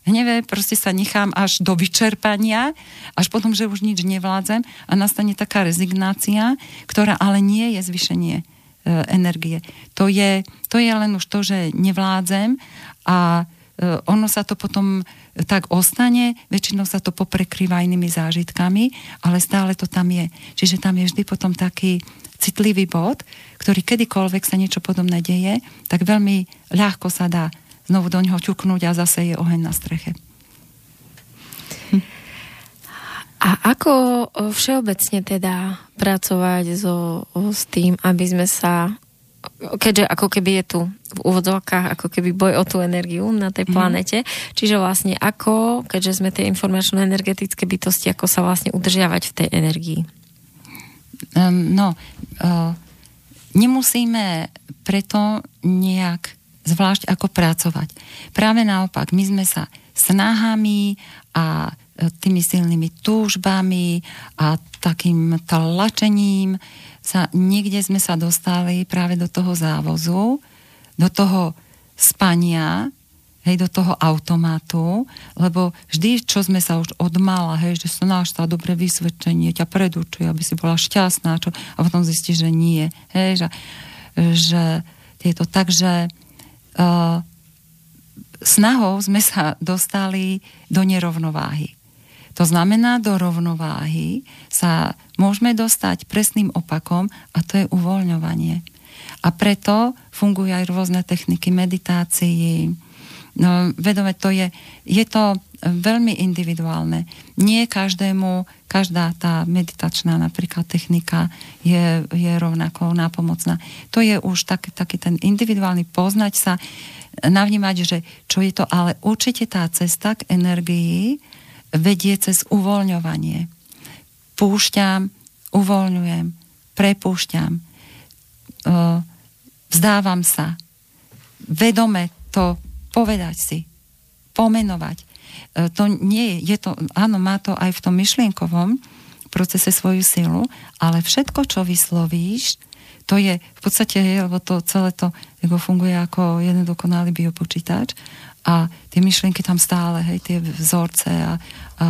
hneve proste sa nechám až do vyčerpania, až potom, že už nič nevládzem a nastane taká rezignácia, ktorá ale nie je zvyšenie energie. To je, to je len už to, že nevládzem a e, ono sa to potom tak ostane, väčšinou sa to poprekrýva inými zážitkami, ale stále to tam je. Čiže tam je vždy potom taký citlivý bod, ktorý kedykoľvek sa niečo podobné deje, tak veľmi ľahko sa dá znovu do ňoho ťuknúť a zase je oheň na streche. A ako všeobecne teda pracovať so, s tým, aby sme sa keďže ako keby je tu v úvodzovkách ako keby boj o tú energiu na tej mhm. planete. Mm. Čiže vlastne ako, keďže sme tie informačno-energetické bytosti, ako sa vlastne udržiavať v tej energii? Um, no, uh, nemusíme preto nejak zvlášť ako pracovať. Práve naopak, my sme sa snahami a tými silnými túžbami a takým tlačením sa, niekde sme sa dostali práve do toho závozu, do toho spania, hej, do toho automatu, lebo vždy, čo sme sa už odmala, hej, že sa náš tá dobré vysvedčenie ťa predurčuje, aby si bola šťastná, čo, a potom zistíš, že nie, hej, že, že je to tak, že uh, snahou sme sa dostali do nerovnováhy. To znamená, do rovnováhy sa môžeme dostať presným opakom a to je uvoľňovanie. A preto fungujú aj rôzne techniky meditácií. No, vedome to je, je to veľmi individuálne. Nie každému každá tá meditačná napríklad technika je, je rovnako nápomocná. To je už tak, taký ten individuálny poznať sa, navnímať, že čo je to, ale určite tá cesta k energii vedie cez uvoľňovanie. Púšťam, uvoľňujem, prepúšťam, vzdávam sa. Vedome to povedať si, pomenovať. To nie je, je to, áno, má to aj v tom myšlienkovom procese svoju silu, ale všetko, čo vyslovíš, to je v podstate, lebo to celé to funguje ako jeden dokonalý biopočítač a tie myšlienky tam stále, hej, tie vzorce a, a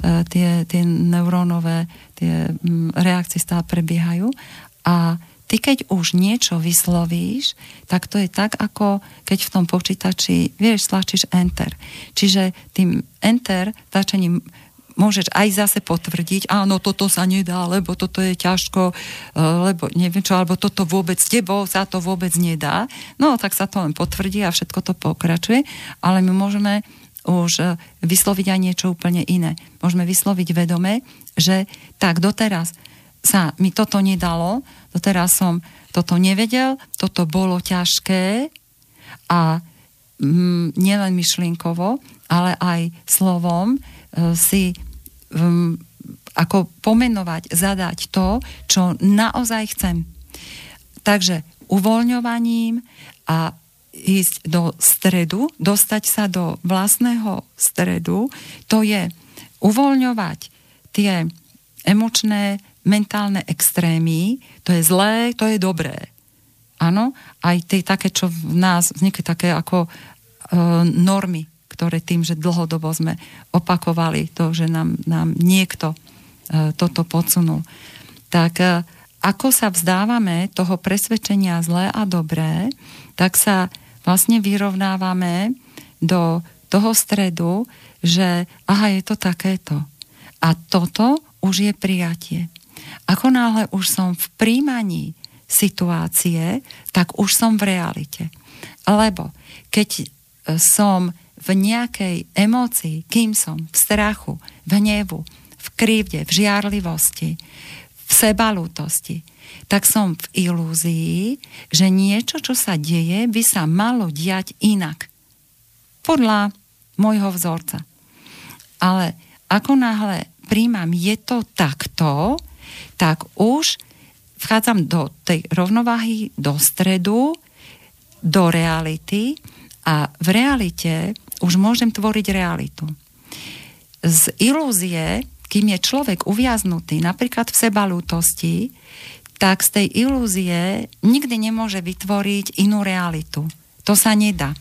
e, tie, tie neurónové tie reakcie stále prebiehajú a ty keď už niečo vyslovíš, tak to je tak, ako keď v tom počítači, vieš, stlačíš enter. Čiže tým enter tlačením môžeš aj zase potvrdiť, áno, toto sa nedá, lebo toto je ťažko, e, lebo neviem čo, alebo toto vôbec s tebou sa to vôbec nedá. No, tak sa to len potvrdí a všetko to pokračuje, ale my môžeme už e, vysloviť aj niečo úplne iné. Môžeme vysloviť vedome, že tak doteraz sa mi toto nedalo, doteraz som toto nevedel, toto bolo ťažké a mm, nielen myšlienkovo, ale aj slovom si mm, ako pomenovať, zadať to, čo naozaj chcem. Takže uvoľňovaním a ísť do stredu, dostať sa do vlastného stredu, to je uvoľňovať tie emočné mentálne extrémy, to je zlé, to je dobré. Áno, aj tie také, čo v nás vznikli také ako e, normy, ktoré tým, že dlhodobo sme opakovali to, že nám, nám niekto e, toto podsunul. Tak e, ako sa vzdávame toho presvedčenia zlé a dobré, tak sa vlastne vyrovnávame do toho stredu, že aha, je to takéto. A toto už je prijatie. Ako náhle už som v príjmaní situácie, tak už som v realite. Lebo keď e, som v nejakej emócii, kým som v strachu, v hnevu, v krivde, v žiarlivosti, v sebalútosti, tak som v ilúzii, že niečo, čo sa deje, by sa malo diať inak. Podľa môjho vzorca. Ale ako náhle príjmam, je to takto, tak už vchádzam do tej rovnováhy, do stredu, do reality a v realite už môžem tvoriť realitu. Z ilúzie, kým je človek uviaznutý napríklad v sebalútosti, tak z tej ilúzie nikdy nemôže vytvoriť inú realitu. To sa nedá.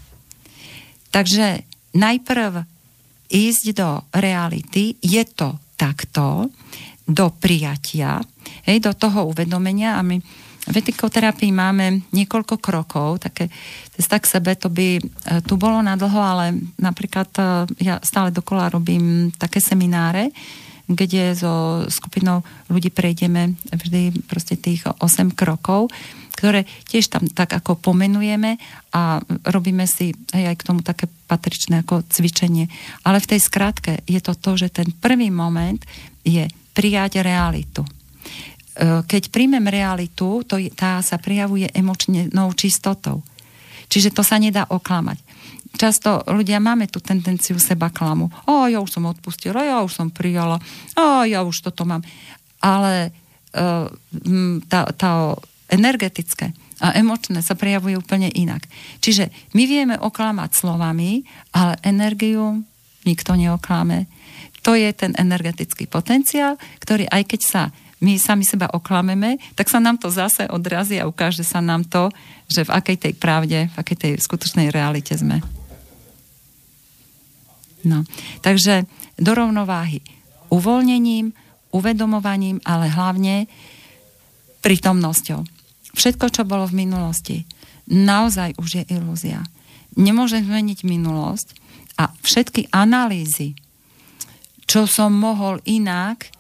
Takže najprv ísť do reality, je to takto, do prijatia, hej, do toho uvedomenia a my v etikoterapii máme niekoľko krokov, také cesta k sebe, to by e, tu bolo na dlho, ale napríklad e, ja stále dokola robím také semináre, kde so skupinou ľudí prejdeme vždy proste tých 8 krokov, ktoré tiež tam tak ako pomenujeme a robíme si aj k tomu také patričné ako cvičenie. Ale v tej skratke je to to, že ten prvý moment je prijať realitu. E, keď príjmem realitu, to, tá sa prijavuje emočnou čistotou. Čiže to sa nedá oklamať. Často ľudia máme tú tendenciu seba klamu. O, ja už som odpustila, ja už som prijala, o, ja už toto mám. Ale e, tá, tá energetické a emočné sa prejavuje úplne inak. Čiže my vieme oklamať slovami, ale energiu nikto neoklame to je ten energetický potenciál, ktorý aj keď sa my sami seba oklameme, tak sa nám to zase odrazí a ukáže sa nám to, že v akej tej pravde, v akej tej skutočnej realite sme. No. Takže do rovnováhy uvoľnením, uvedomovaním, ale hlavne prítomnosťou. Všetko, čo bolo v minulosti, naozaj už je ilúzia. Nemôžem zmeniť minulosť a všetky analýzy, čo som mohol inak,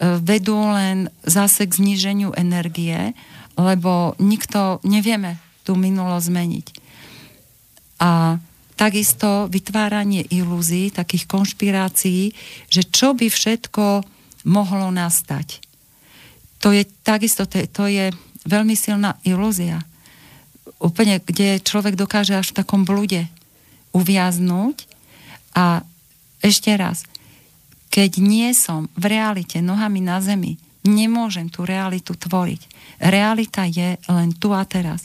vedú len zase k zníženiu energie, lebo nikto nevieme tú minulosť zmeniť. A takisto vytváranie ilúzií, takých konšpirácií, že čo by všetko mohlo nastať. To je takisto, to je, to je veľmi silná ilúzia. Úplne, kde človek dokáže až v takom blude uviaznúť a ešte raz, keď nie som v realite nohami na zemi, nemôžem tú realitu tvoriť. Realita je len tu a teraz.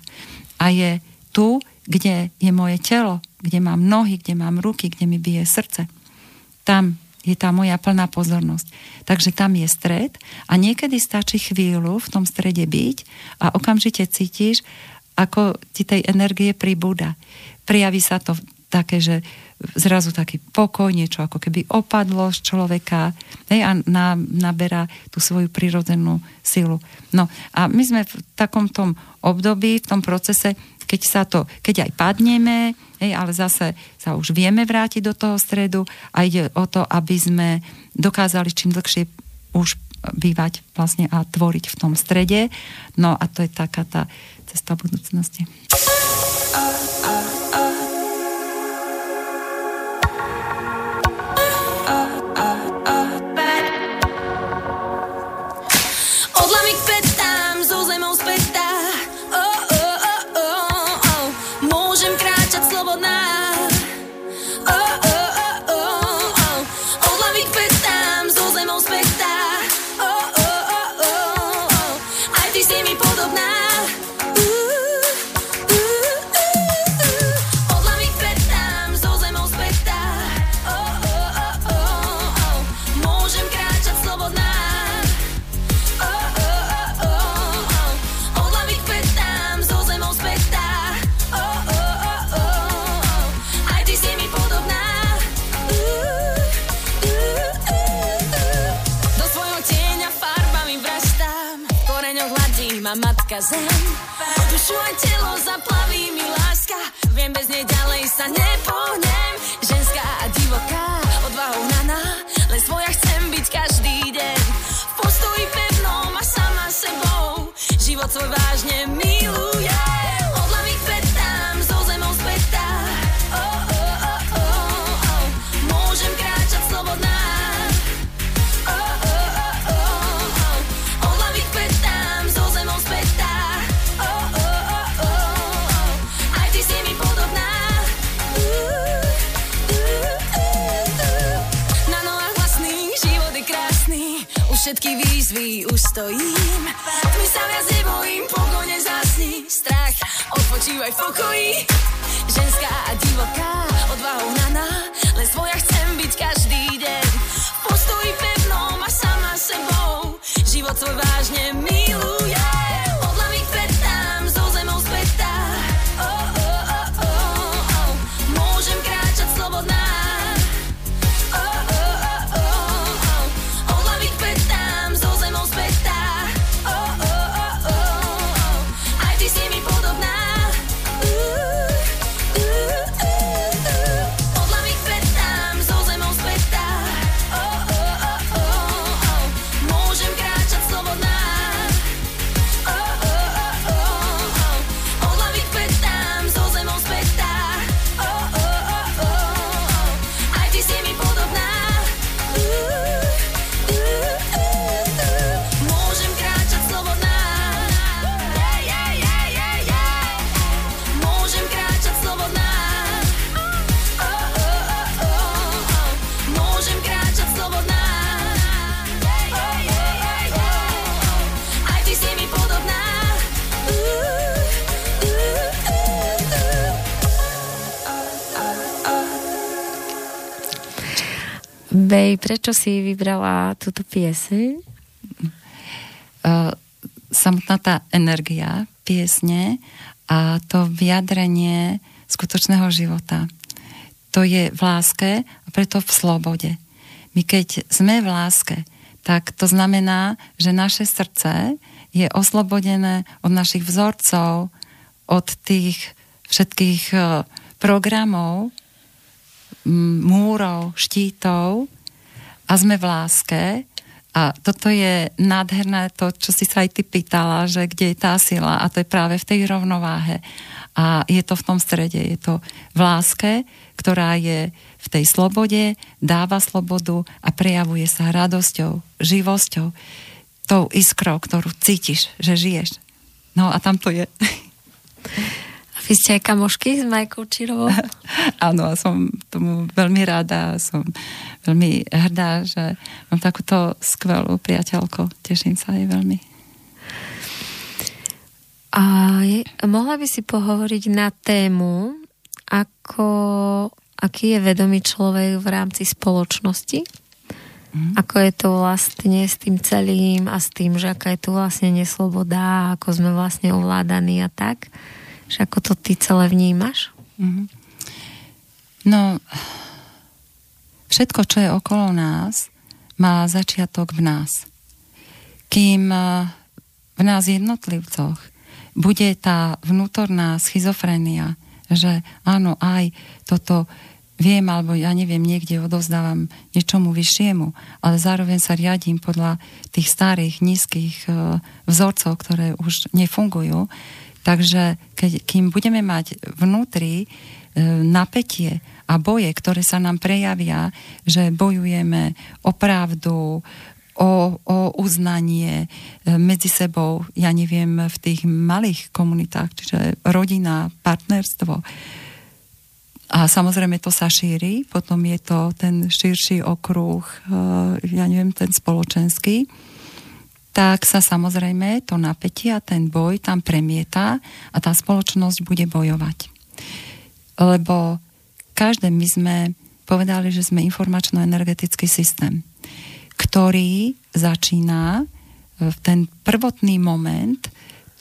A je tu, kde je moje telo, kde mám nohy, kde mám ruky, kde mi bije srdce. Tam je tá moja plná pozornosť. Takže tam je stred a niekedy stačí chvíľu v tom strede byť a okamžite cítiš, ako ti tej energie pribúda. Prijaví sa to také, že zrazu taký pokoj, niečo ako keby opadlo z človeka hej, a na, naberá tú svoju prirodzenú silu. No a my sme v takom tom období, v tom procese, keď sa to, keď aj padneme, hej, ale zase sa už vieme vrátiť do toho stredu a ide o to, aby sme dokázali čím dlhšie už bývať vlastne a tvoriť v tom strede. No a to je taká tá cesta budúcnosti. Zem Dušu aj telo všetky výzvy ustojím. Tmy sa viac nebojím, pokojne zasni. Strach, odpočívaj v pokoji. Ženská a divoká, Bej, prečo si vybrala túto pieseň? Uh, samotná tá energia piesne a to vyjadrenie skutočného života. To je v láske a preto v slobode. My keď sme v láske, tak to znamená, že naše srdce je oslobodené od našich vzorcov, od tých všetkých programov, múrov, štítov, a sme v láske. A toto je nádherné to, čo si sa aj ty pýtala, že kde je tá sila a to je práve v tej rovnováhe. A je to v tom strede, je to v láske, ktorá je v tej slobode, dáva slobodu a prejavuje sa radosťou, živosťou, tou iskrou, ktorú cítiš, že žiješ. No a tam to je. A vy ste aj kamošky s Majkou Čirovou? Áno, a som tomu veľmi rada, som veľmi hrdá, že mám takúto skvelú priateľku. Teším sa aj veľmi. A je, mohla by si pohovoriť na tému, ako, aký je vedomý človek v rámci spoločnosti? Mm. Ako je to vlastne s tým celým a s tým, že aká je tu vlastne nesloboda, ako sme vlastne ovládaní a tak? Že ako to ty celé vnímaš? Mm. No, všetko, čo je okolo nás, má začiatok v nás. Kým eh, v nás jednotlivcoch bude tá vnútorná schizofrenia, že áno, aj toto viem, alebo ja neviem, niekde odovzdávam niečomu vyššiemu, ale zároveň sa riadím podľa tých starých, nízkych e, vzorcov, ktoré už nefungujú. Takže keď, kým budeme mať vnútri e, napätie a boje, ktoré sa nám prejavia, že bojujeme o pravdu, o, o uznanie e, medzi sebou, ja neviem, v tých malých komunitách, čiže rodina, partnerstvo. A samozrejme to sa šíri, potom je to ten širší okruh, e, ja neviem, ten spoločenský, tak sa samozrejme to napätie a ten boj tam premieta a tá spoločnosť bude bojovať. Lebo každé my sme povedali, že sme informačno-energetický systém ktorý začína e, v ten prvotný moment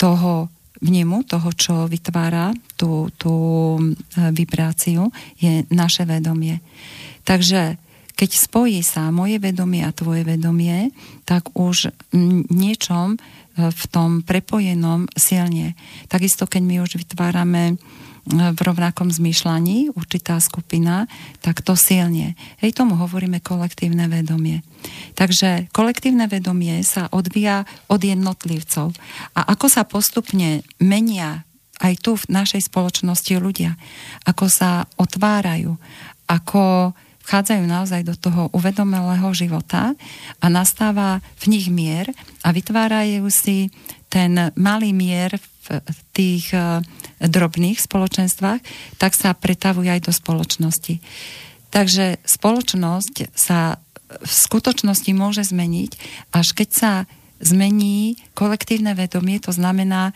toho vnemu, toho, čo vytvára tú, tú e, vibráciu, je naše vedomie. Takže keď spojí sa moje vedomie a tvoje vedomie, tak už niečom e, v tom prepojenom silne. Takisto, keď my už vytvárame v rovnakom zmýšľaní, určitá skupina, tak to silne. Hej, tomu hovoríme kolektívne vedomie. Takže kolektívne vedomie sa odvíja od jednotlivcov. A ako sa postupne menia aj tu v našej spoločnosti ľudia, ako sa otvárajú, ako vchádzajú naozaj do toho uvedomelého života a nastáva v nich mier a vytvárajú si ten malý mier v tých eh, drobných spoločenstvách, tak sa pretavuje aj do spoločnosti. Takže spoločnosť sa v skutočnosti môže zmeniť, až keď sa zmení kolektívne vedomie, to znamená,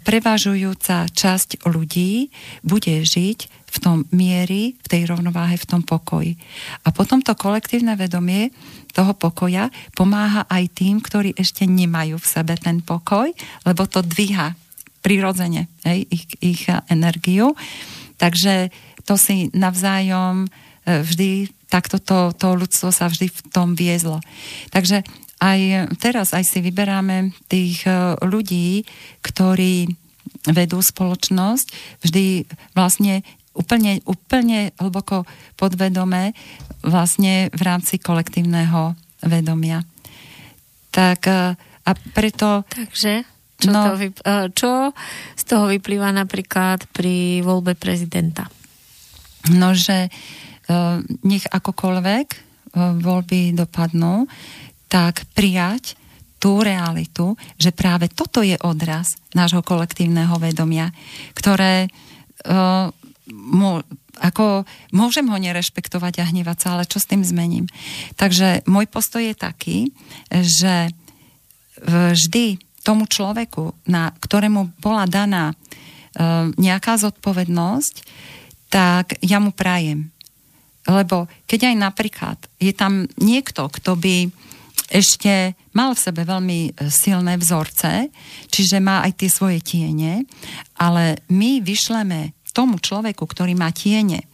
prevažujúca časť ľudí bude žiť v tom miery, v tej rovnováhe, v tom pokoji. A potom to kolektívne vedomie toho pokoja pomáha aj tým, ktorí ešte nemajú v sebe ten pokoj, lebo to dvíha prirodzene hej, ich, ich energiu. Takže to si navzájom e, vždy, takto to, to ľudstvo sa vždy v tom viezlo. Takže aj teraz aj si vyberáme tých e, ľudí, ktorí vedú spoločnosť, vždy vlastne úplne, úplne hlboko podvedome vlastne v rámci kolektívneho vedomia. Tak e, a preto... Takže čo, no. to vyp- e, čo z toho vyplýva napríklad pri voľbe prezidenta? No, že nech akokoľvek voľby dopadnú, tak prijať tú realitu, že práve toto je odraz nášho kolektívneho vedomia, ktoré ako môžem ho nerešpektovať a hnevať sa, ale čo s tým zmením? Takže môj postoj je taký, že vždy tomu človeku, na ktorému bola daná e, nejaká zodpovednosť, tak ja mu prajem. Lebo keď aj napríklad je tam niekto, kto by ešte mal v sebe veľmi e, silné vzorce, čiže má aj tie svoje tiene, ale my vyšleme tomu človeku, ktorý má tiene,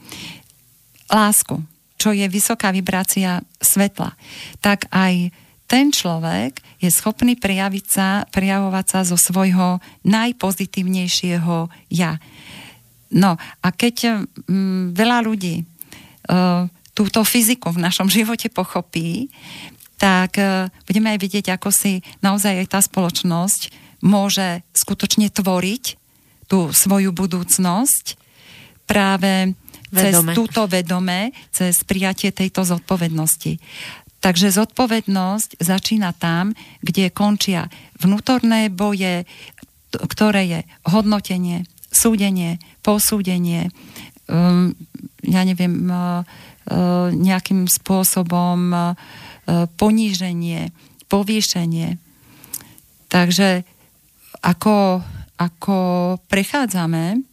lásku, čo je vysoká vibrácia svetla, tak aj ten človek je schopný prejaviť sa, prejavovať sa zo svojho najpozitívnejšieho ja. No a keď mm, veľa ľudí e, túto fyziku v našom živote pochopí, tak e, budeme aj vidieť, ako si naozaj aj tá spoločnosť môže skutočne tvoriť tú svoju budúcnosť práve vedome. cez túto vedome, cez prijatie tejto zodpovednosti. Takže zodpovednosť začína tam, kde končia vnútorné boje, ktoré je hodnotenie, súdenie, posúdenie, um, ja neviem, uh, uh, nejakým spôsobom uh, poníženie, povýšenie. Takže ako, ako prechádzame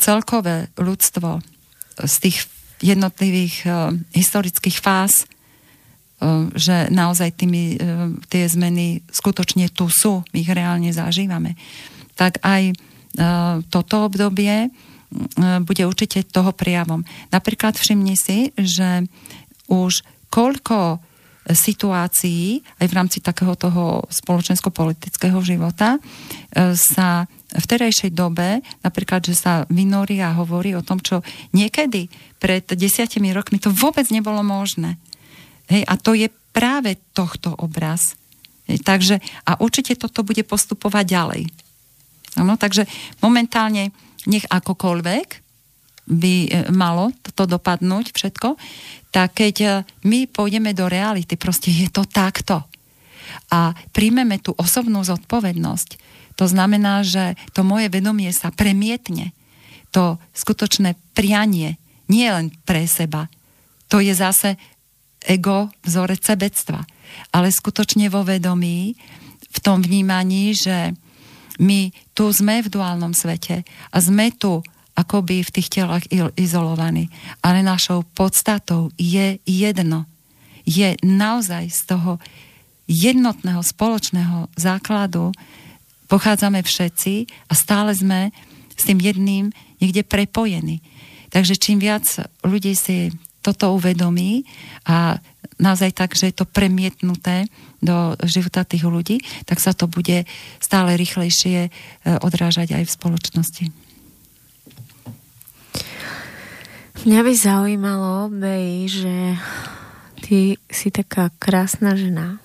celkové ľudstvo z tých jednotlivých historických fáz že naozaj tými, tie zmeny skutočne tu sú, my ich reálne zažívame. Tak aj toto obdobie bude určite toho prijavom. Napríklad všimni si, že už koľko situácií aj v rámci takého toho spoločensko-politického života sa v terejšej dobe, napríklad, že sa vynorí a hovorí o tom, čo niekedy pred desiatimi rokmi to vôbec nebolo možné. Hej, a to je práve tohto obraz. Hej, takže, a určite toto bude postupovať ďalej. Ano, takže momentálne nech akokoľvek by e, malo toto dopadnúť všetko, tak keď e, my pôjdeme do reality, proste je to takto. A príjmeme tú osobnú zodpovednosť, to znamená, že to moje vedomie sa premietne. To skutočné prianie, nie len pre seba, to je zase ego vzorec sebectva, ale skutočne vo vedomí, v tom vnímaní, že my tu sme v duálnom svete a sme tu akoby v tých telách izolovaní, ale našou podstatou je jedno. Je naozaj z toho jednotného spoločného základu pochádzame všetci a stále sme s tým jedným niekde prepojení. Takže čím viac ľudí si toto uvedomí a naozaj tak, že je to premietnuté do života tých ľudí, tak sa to bude stále rýchlejšie e, odrážať aj v spoločnosti. Mňa by zaujímalo, Bej, že ty si taká krásna žena,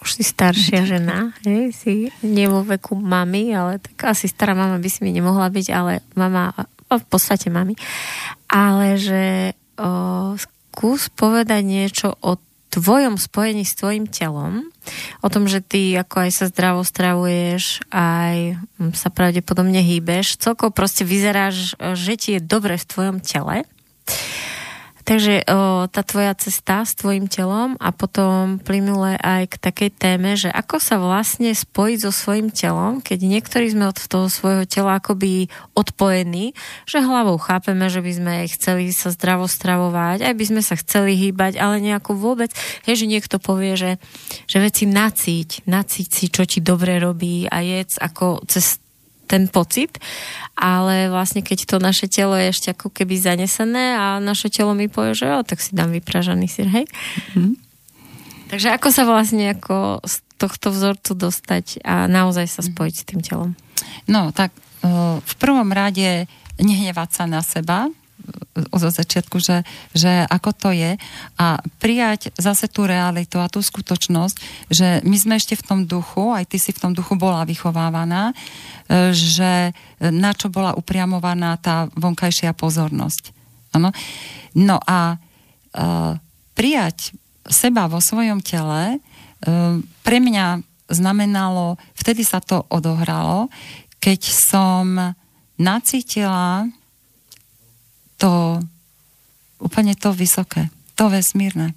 už si staršia žena, hej, si nie vo veku mamy, ale tak asi stará mama by si mi nemohla byť, ale mama, v podstate mami, ale že o, skús povedať niečo o tvojom spojení s tvojim telom, o tom, že ty ako aj sa zdravo stravuješ, aj sa pravdepodobne hýbeš, celkovo proste vyzeráš, že ti je dobre v tvojom tele. Takže o, tá tvoja cesta s tvojim telom a potom plynule aj k takej téme, že ako sa vlastne spojiť so svojim telom, keď niektorí sme od toho svojho tela akoby odpojení, že hlavou chápeme, že by sme chceli sa zdravo stravovať, aj by sme sa chceli hýbať, ale nejako vôbec, je, že niekto povie, že, že veci nacíť, nacíť si, čo ti dobre robí a jedz ako cez ten pocit, ale vlastne keď to naše telo je ešte ako keby zanesené a naše telo mi povie, že jo, tak si dám vypražaný sír, hej? Mm. Takže ako sa vlastne ako z tohto vzorcu dostať a naozaj sa spojiť s tým telom? No, tak v prvom rade nehnevať sa na seba, zo začiatku, že, že ako to je a prijať zase tú realitu a tú skutočnosť, že my sme ešte v tom duchu, aj ty si v tom duchu bola vychovávaná, e, že na čo bola upriamovaná tá vonkajšia pozornosť. Ano? No a uh, prijať seba vo svojom tele uh, pre mňa znamenalo, vtedy sa to odohralo, keď som nacítila to úplne to vysoké, to vesmírne.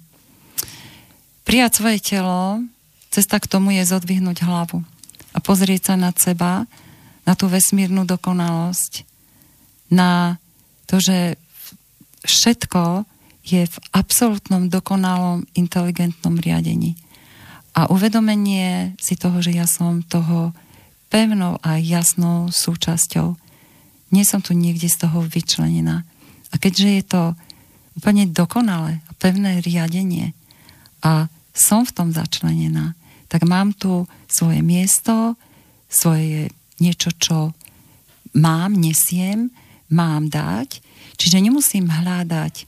Prijať svoje telo, cesta k tomu je zodvihnúť hlavu a pozrieť sa nad seba, na tú vesmírnu dokonalosť, na to, že všetko je v absolútnom dokonalom inteligentnom riadení. A uvedomenie si toho, že ja som toho pevnou a jasnou súčasťou. Nie som tu niekde z toho vyčlenená. A keďže je to úplne dokonalé a pevné riadenie a som v tom začlenená, tak mám tu svoje miesto, svoje niečo, čo mám, nesiem, mám dať. Čiže nemusím hľadať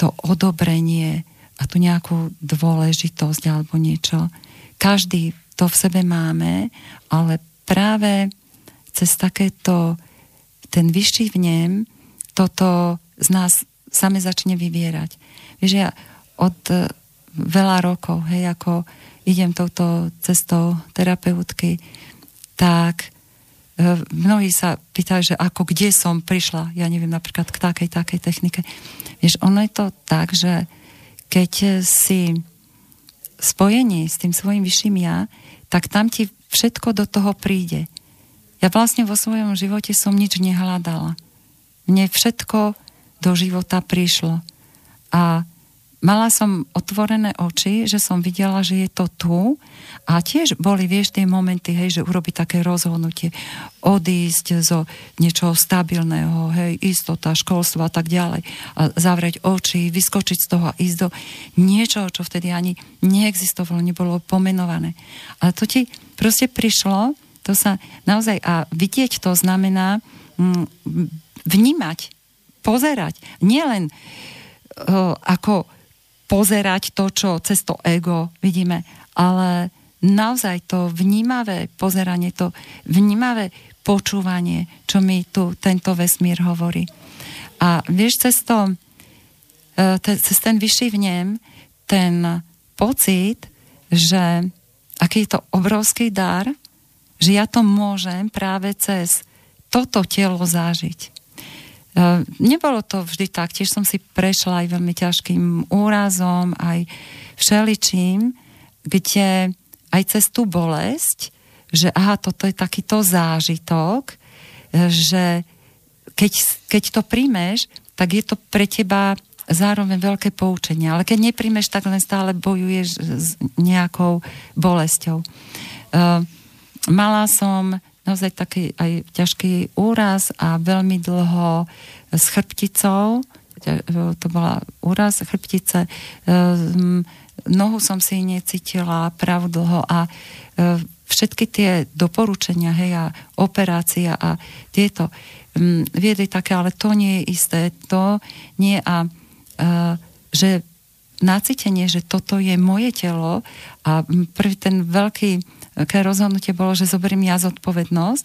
to odobrenie a tu nejakú dôležitosť alebo niečo. Každý to v sebe máme, ale práve cez takéto ten vyšší vnem toto z nás same začne vyvierať. Vieš, ja od e, veľa rokov, hej, ako idem touto cestou terapeutky, tak e, mnohí sa pýtajú, že ako kde som prišla, ja neviem, napríklad k takej, takej technike. Vieš, ono je to tak, že keď si spojení s tým svojim vyšším ja, tak tam ti všetko do toho príde. Ja vlastne vo svojom živote som nič nehľadala. Mne všetko do života prišlo. A mala som otvorené oči, že som videla, že je to tu a tiež boli, vieš, tie momenty, hej, že urobiť také rozhodnutie, odísť zo niečoho stabilného, hej, istota, školstva a tak ďalej, a zavrieť oči, vyskočiť z toho a ísť do niečoho, čo vtedy ani neexistovalo, nebolo pomenované. Ale to ti proste prišlo, to sa naozaj, a vidieť to znamená mm, vnímať, pozerať, nielen uh, ako pozerať to, čo cez to ego vidíme, ale naozaj to vnímavé pozeranie, to vnímavé počúvanie, čo mi tu tento vesmír hovorí. A vieš, cez, to, e, cez ten vyšší vnem, ten pocit, že aký je to obrovský dar, že ja to môžem práve cez toto telo zážiť. E, nebolo to vždy tak, tiež som si prešla aj veľmi ťažkým úrazom, aj všeličím, kde aj cez tú bolesť, že aha, toto je takýto zážitok, e, že keď, keď to príjmeš, tak je to pre teba zároveň veľké poučenie. Ale keď nepríjmeš, tak len stále bojuješ s nejakou bolesťou. Uh, mala som naozaj taký aj ťažký úraz a veľmi dlho s chrbticou, to bola úraz chrbtice, ehm, nohu som si necítila pravú dlho a e, všetky tie doporučenia, hej, a operácia a tieto viedli také, ale to nie je isté, to nie a že nacítenie, že toto je moje telo a prvý ten veľký také rozhodnutie bolo, že zoberiem ja zodpovednosť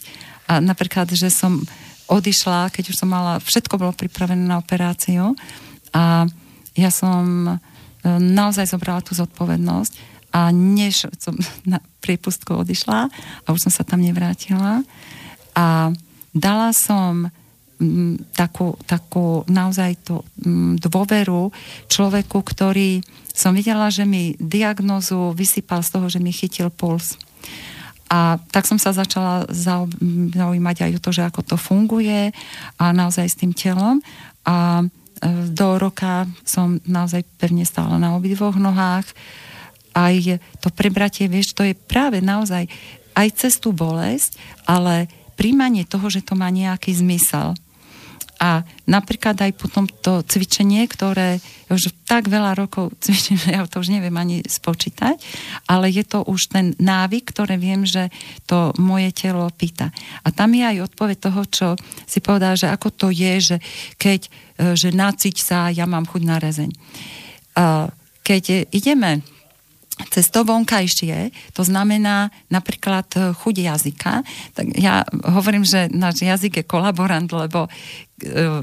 a napríklad, že som odišla, keď už som mala, všetko bolo pripravené na operáciu a ja som e, naozaj zobrala tú zodpovednosť a než som na priepustku odišla a už som sa tam nevrátila a dala som takú, takú naozaj tú dôveru človeku, ktorý som videla, že mi diagnozu vysypal z toho, že mi chytil puls. A tak som sa začala zaujímať aj o to, že ako to funguje a naozaj s tým telom. A e, do roka som naozaj pevne stála na obidvoch nohách. Aj to prebratie, vieš, to je práve naozaj aj cez tú bolesť, ale príjmanie toho, že to má nejaký zmysel. A napríklad aj potom to cvičenie, ktoré už tak veľa rokov cvičím, že ja to už neviem ani spočítať, ale je to už ten návyk, ktoré viem, že to moje telo pýta. A tam je aj odpoveď toho, čo si povedal, že ako to je, že keď e, že naciť sa, ja mám chuť na rezeň. Keď ideme cez to vonkajšie, to znamená napríklad e, chuť jazyka, tak ja hovorím, že náš jazyk je kolaborant, lebo e,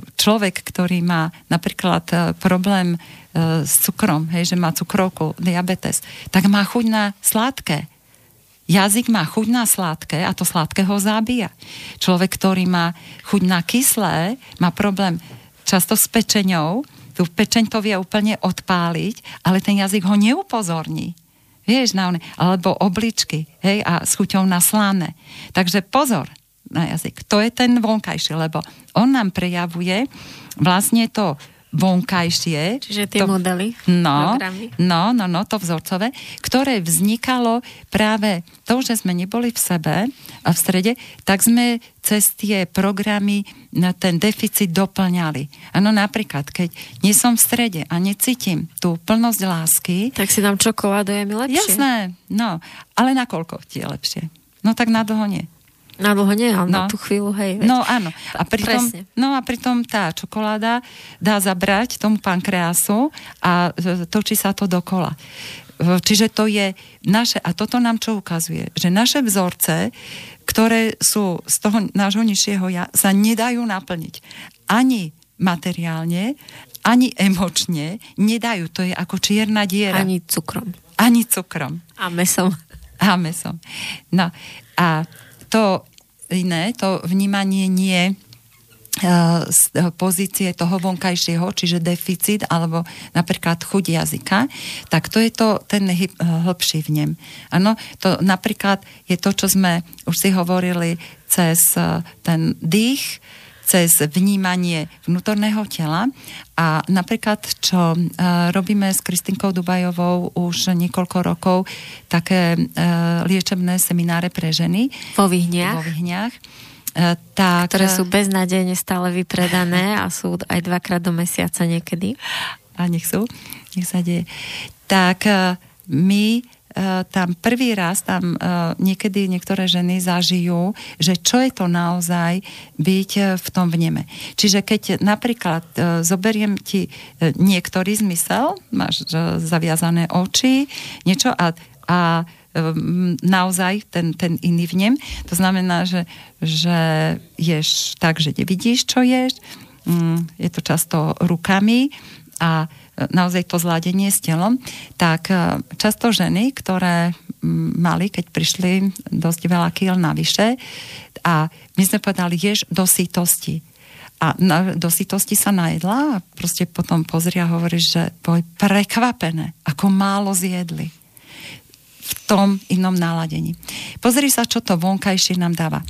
človek, ktorý má napríklad e, problém s cukrom, hej, že má cukrovku, diabetes, tak má chuť na sladké. Jazyk má chuť na sladké a to sladké ho zabíja. Človek, ktorý má chuť na kyslé, má problém často s pečeňou, tú pečeň to vie úplne odpáliť, ale ten jazyk ho neupozorní. Vieš, na one, alebo obličky, hej, a s chuťou na slané. Takže pozor na jazyk. To je ten vonkajší, lebo on nám prejavuje vlastne to vonkajšie. Čiže tie to, modely, no, No, no, no, to vzorcové, ktoré vznikalo práve to, že sme neboli v sebe a v strede, tak sme cez tie programy na ten deficit doplňali. Áno, napríklad, keď nie som v strede a necítim tú plnosť lásky... Tak si dám čokoládu, je mi lepšie. Jasné, no, ale nakoľko ti je lepšie? No tak na dlho nie. Na dlho nie, ale no. na tú chvíľu, hej. Veď. No áno. A pritom, no a pritom tá čokoláda dá zabrať tomu pankreasu a točí sa to dokola. čiže to je naše, a toto nám čo ukazuje, že naše vzorce, ktoré sú z toho nášho nižšieho ja, sa nedajú naplniť. Ani materiálne, ani emočne nedajú. To je ako čierna diera. Ani cukrom. Ani cukrom. A mesom. A mesom. No a to iné, to vnímanie nie z pozície toho vonkajšieho, čiže deficit alebo napríklad chuť jazyka, tak to je to ten hĺbší vnem. Áno, to napríklad je to, čo sme už si hovorili cez e, ten dých, cez vnímanie vnútorného tela a napríklad, čo uh, robíme s Kristinkou Dubajovou už niekoľko rokov, také uh, liečebné semináre pre ženy. Vo Vyhniach. Vo Vyhniach E, tak, ktoré sú beznádejne stále vypredané a sú aj dvakrát do mesiaca niekedy. A nech sú, nech sa deje. Tak e, my e, tam prvý raz, tam niekedy niektoré ženy zažijú, že čo je to naozaj byť v tom vneme. Čiže keď napríklad zoberiem ti niektorý zmysel, máš zaviazané oči, niečo a, a naozaj ten, ten iný vnem. To znamená, že, že ješ tak, že nevidíš, čo ješ. Mm, je to často rukami a naozaj to zladenie s telom, tak e, často ženy, ktoré mali, keď prišli dosť veľa kýl navyše a my sme povedali, ješ do sítosti. A na, do sítosti sa najedla a proste potom pozria a hovorí, že boli prekvapené, ako málo zjedli v tom inom náladení. Pozri sa, čo to vonkajšie nám dáva.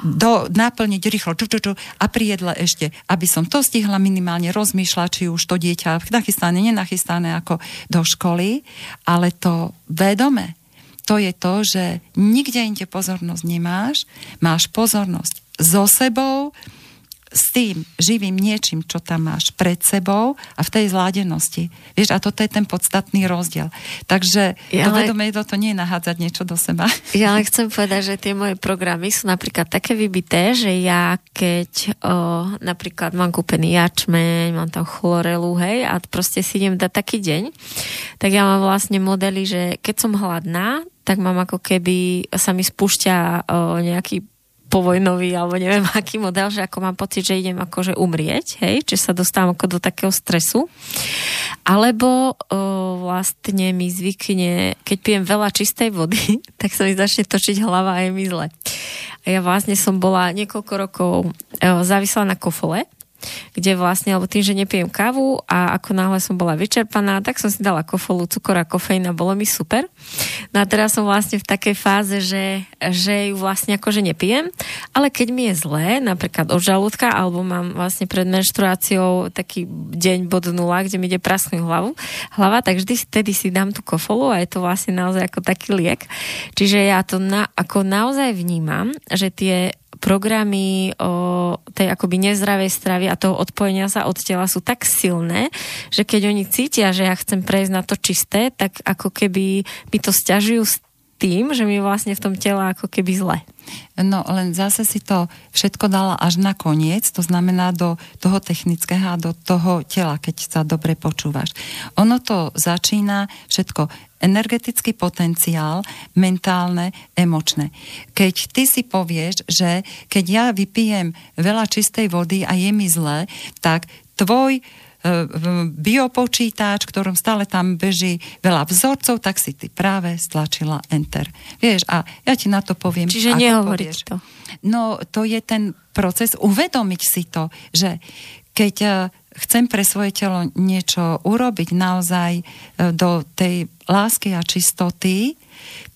Do, naplniť rýchlo ču, ču, ču, a pri jedle ešte, aby som to stihla minimálne rozmýšľať, či už to dieťa nachystané, nenachystané ako do školy, ale to vedome. To je to, že nikde inde pozornosť nemáš, máš pozornosť so sebou, s tým živým niečím, čo tam máš pred sebou a v tej zládenosti. Vieš, a toto je ten podstatný rozdiel. Takže ja to vedomé to nie je nahádzať niečo do seba. Ja len chcem povedať, že tie moje programy sú napríklad také vybité, že ja keď o, napríklad mám kúpený jačmeň, mám tam chlorelu, hej, a proste si idem dať taký deň, tak ja mám vlastne modely, že keď som hladná, tak mám ako keby sa mi spúšťa o, nejaký povojnový, alebo neviem aký model, že ako mám pocit, že idem akože umrieť, hej, že sa dostávam ako do takého stresu. Alebo o, vlastne mi zvykne, keď pijem veľa čistej vody, tak sa mi začne točiť hlava a je mi zle. A ja vlastne som bola niekoľko rokov o, závislá na kofole, kde vlastne, alebo tým, že nepijem kávu a ako náhle som bola vyčerpaná, tak som si dala kofolu, cukor a kofeín a bolo mi super. No a teraz som vlastne v takej fáze, že, že ju vlastne akože nepijem, ale keď mi je zlé, napríklad od žalúdka, alebo mám vlastne pred menštruáciou taký deň bod nula, kde mi ide prasknúť hlavu, hlava, tak vždy vtedy si dám tú kofolu a je to vlastne naozaj ako taký liek. Čiže ja to na, ako naozaj vnímam, že tie programy o tej akoby nezdravej stravy a toho odpojenia sa od tela sú tak silné, že keď oni cítia, že ja chcem prejsť na to čisté, tak ako keby mi to stiažujú s tým, že mi vlastne v tom tela ako keby zle. No len zase si to všetko dala až na koniec, to znamená do toho technického a do toho tela, keď sa dobre počúvaš. Ono to začína všetko energetický potenciál, mentálne, emočné. Keď ty si povieš, že keď ja vypijem veľa čistej vody a je mi zle, tak tvoj biopočítač, ktorom stále tam beží veľa vzorcov, tak si ty práve stlačila Enter. Vieš, a ja ti na to poviem. Čiže nehovoriť to. No, to je ten proces, uvedomiť si to, že keď e, chcem pre svoje telo niečo urobiť naozaj e, do tej lásky a čistoty,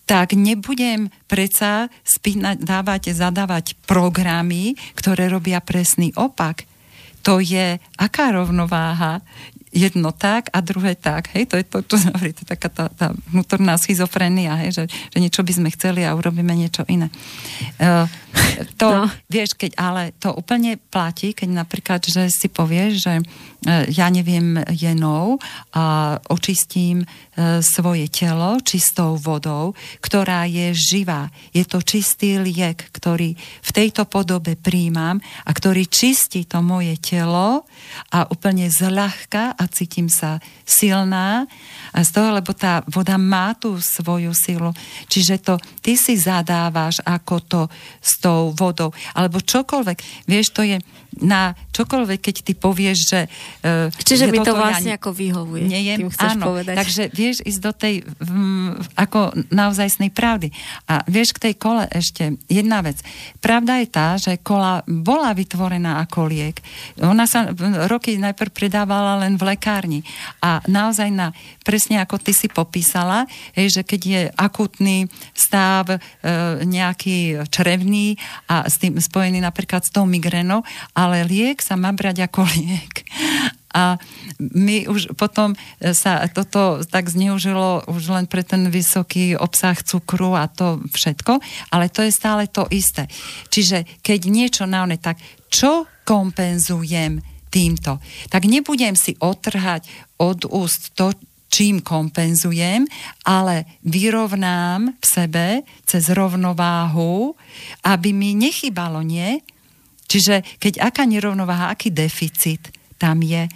tak nebudem predsa spínať, dávať, zadávať programy, ktoré robia presný opak to je aká rovnováha jedno tak a druhé tak. Hej, to je to, čo hovorí, to je taká tá, tá vnútorná schizofrenia, hej, že, že niečo by sme chceli a urobíme niečo iné. Uh, To, no. vieš, keď, ale to úplne platí, keď napríklad, že si povieš, že e, ja neviem, jenou a očistím e, svoje telo čistou vodou, ktorá je živá. Je to čistý liek, ktorý v tejto podobe príjmam a ktorý čistí to moje telo a úplne zľahka a cítim sa silná a z toho, lebo tá voda má tú svoju silu. Čiže to ty si zadávaš ako to s tou vodou. Alebo čokoľvek. Vieš, to je na čokoľvek, keď ty povieš, že... Uh, Čiže mi to vlastne ja ako vyhovuje. Nejem, tým chceš áno, povedať. Takže vieš ísť do tej um, ako naozajstnej pravdy. A vieš k tej kole ešte jedna vec. Pravda je tá, že kola bola vytvorená ako liek. Ona sa roky najprv predávala len v lekárni. A naozaj na, presne ako ty si popísala, hej, že keď je akutný stav e, nejaký črevný a s tým spojený napríklad s tou migrénou, ale liek sa má brať ako liek. A my už potom sa toto tak zneužilo už len pre ten vysoký obsah cukru a to všetko, ale to je stále to isté. Čiže keď niečo na one, tak čo kompenzujem týmto? Tak nebudem si otrhať od úst to, čím kompenzujem, ale vyrovnám v sebe cez rovnováhu, aby mi nechybalo, nie? Čiže keď aká nerovnováha, aký deficit tam je,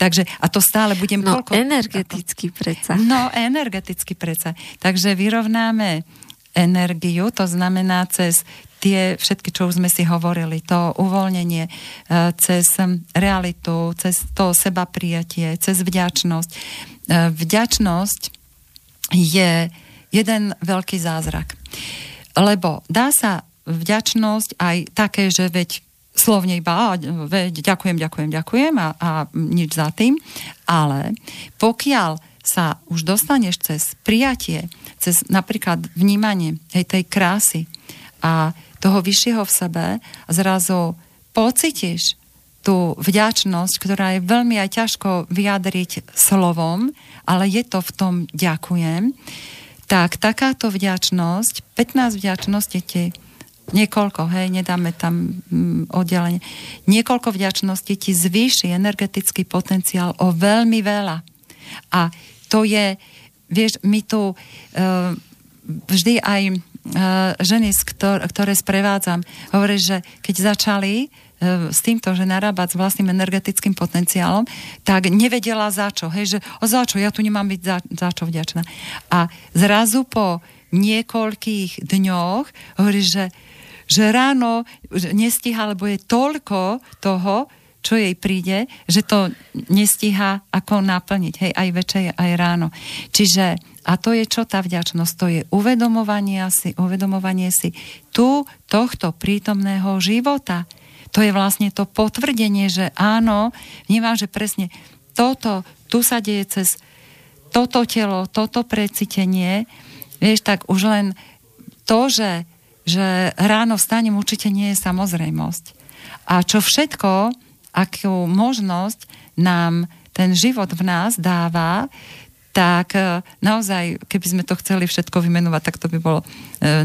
Takže, a to stále budem... No, koľko, energeticky ako, predsa. No, energeticky predsa. Takže vyrovnáme energiu, to znamená cez tie všetky, čo už sme si hovorili, to uvoľnenie e, cez realitu, cez to seba prijatie, cez vďačnosť. E, vďačnosť je jeden veľký zázrak. Lebo dá sa vďačnosť aj také, že veď slovne iba veď, ďakujem, ďakujem, ďakujem a, a nič za tým. Ale pokiaľ sa už dostaneš cez prijatie, cez napríklad vnímanie hej, tej krásy a toho vyššieho v sebe a zrazu pocitíš tú vďačnosť, ktorá je veľmi aj ťažko vyjadriť slovom, ale je to v tom ďakujem, tak takáto vďačnosť, 15 vďačnosti ti niekoľko, hej, nedáme tam mm, oddelenie, niekoľko vďačností ti zvýši energetický potenciál o veľmi veľa. A to je, vieš, my tu uh, vždy aj uh, ženy, ktor- ktoré sprevádzam, hovorí, že keď začali s týmto, že narábať s vlastným energetickým potenciálom, tak nevedela za čo. Hej, že o za čo, ja tu nemám byť za, za čo vďačná. A zrazu po niekoľkých dňoch hovorí, že že ráno nestíha, lebo je toľko toho, čo jej príde, že to nestíha ako naplniť, hej, aj večer, aj ráno. Čiže, a to je čo tá vďačnosť? To je uvedomovanie si, uvedomovanie si tu tohto prítomného života. To je vlastne to potvrdenie, že áno, vnímam, že presne toto, tu sa deje cez toto telo, toto precítenie, vieš, tak už len to, že že ráno vstanem určite nie je samozrejmosť. A čo všetko, akú možnosť nám ten život v nás dáva, tak e, naozaj, keby sme to chceli všetko vymenovať, tak to by bolo e,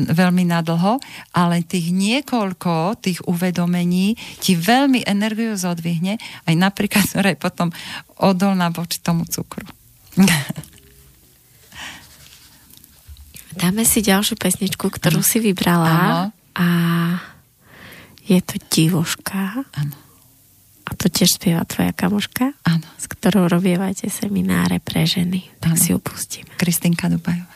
veľmi nadlho, ale tých niekoľko tých uvedomení ti veľmi energiu zodvihne, aj napríklad, ktorá je potom odolná voči tomu cukru. Dáme si ďalšiu pesničku, ktorú ano. si vybrala. Ano. A je to Divoška. Áno. A to tiež spieva tvoja kamoška, Áno. s ktorou robievate semináre pre ženy. Tak ano. si ju pustíme. Kristinka Dubajová.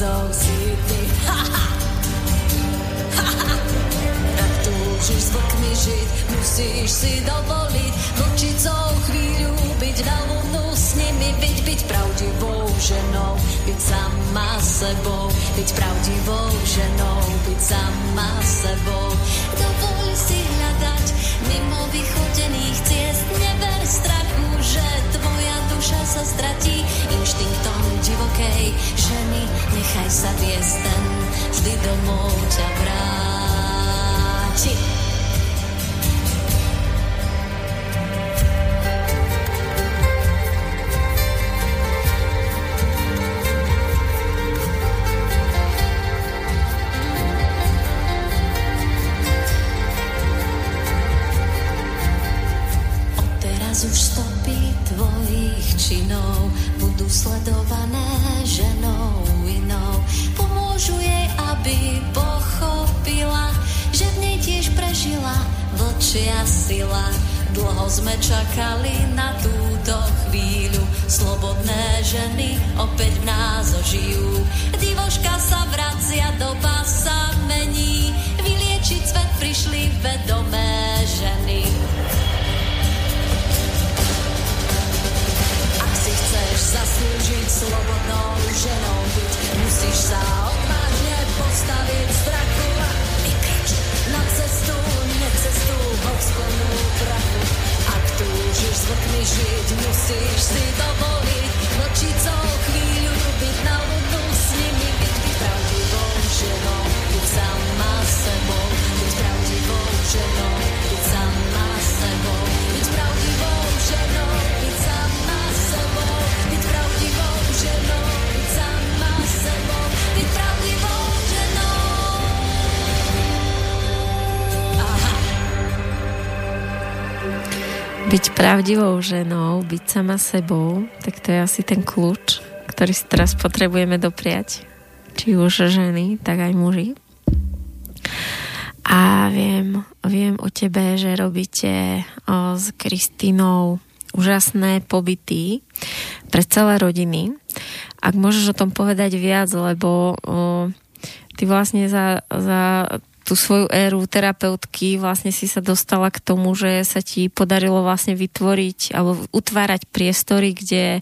Vlčicou si ty. Ha, ha. Môžeš s vlkmi žiť, musíš si dovoliť vlčicou chvíľu byť na lunu s nimi, byť, byť pravdivou ženou, byť sama sebou, byť pravdivou ženou, byť sama sebou. Dovol si hľadať mimo vychodených ciest, neber strachu, že sa viesť ten, vždy domov ťa vráti. de meu ser, sei pravdivou ženou, byť sama sebou, tak to je asi ten kľúč, ktorý si teraz potrebujeme dopriať. Či už ženy, tak aj muži. A viem, viem o tebe, že robíte o, s Kristínou úžasné pobyty pre celé rodiny. Ak môžeš o tom povedať viac, lebo o, ty vlastne za, za tú svoju éru terapeutky vlastne si sa dostala k tomu, že sa ti podarilo vlastne vytvoriť alebo utvárať priestory, kde,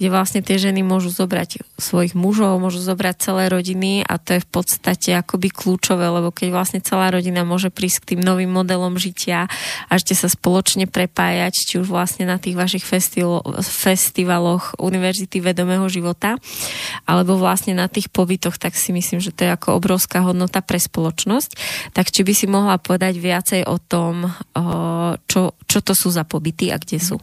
kde vlastne tie ženy môžu zobrať svojich mužov, môžu zobrať celé rodiny a to je v podstate akoby kľúčové, lebo keď vlastne celá rodina môže prísť k tým novým modelom žitia a ešte sa spoločne prepájať, či už vlastne na tých vašich festival, festivaloch Univerzity vedomého života, alebo vlastne na tých pobytoch, tak si myslím, že to je ako obrovská hodnota pre spoločnosť. Tak či by si mohla povedať viacej o tom, čo, čo to sú za pobyty a kde sú?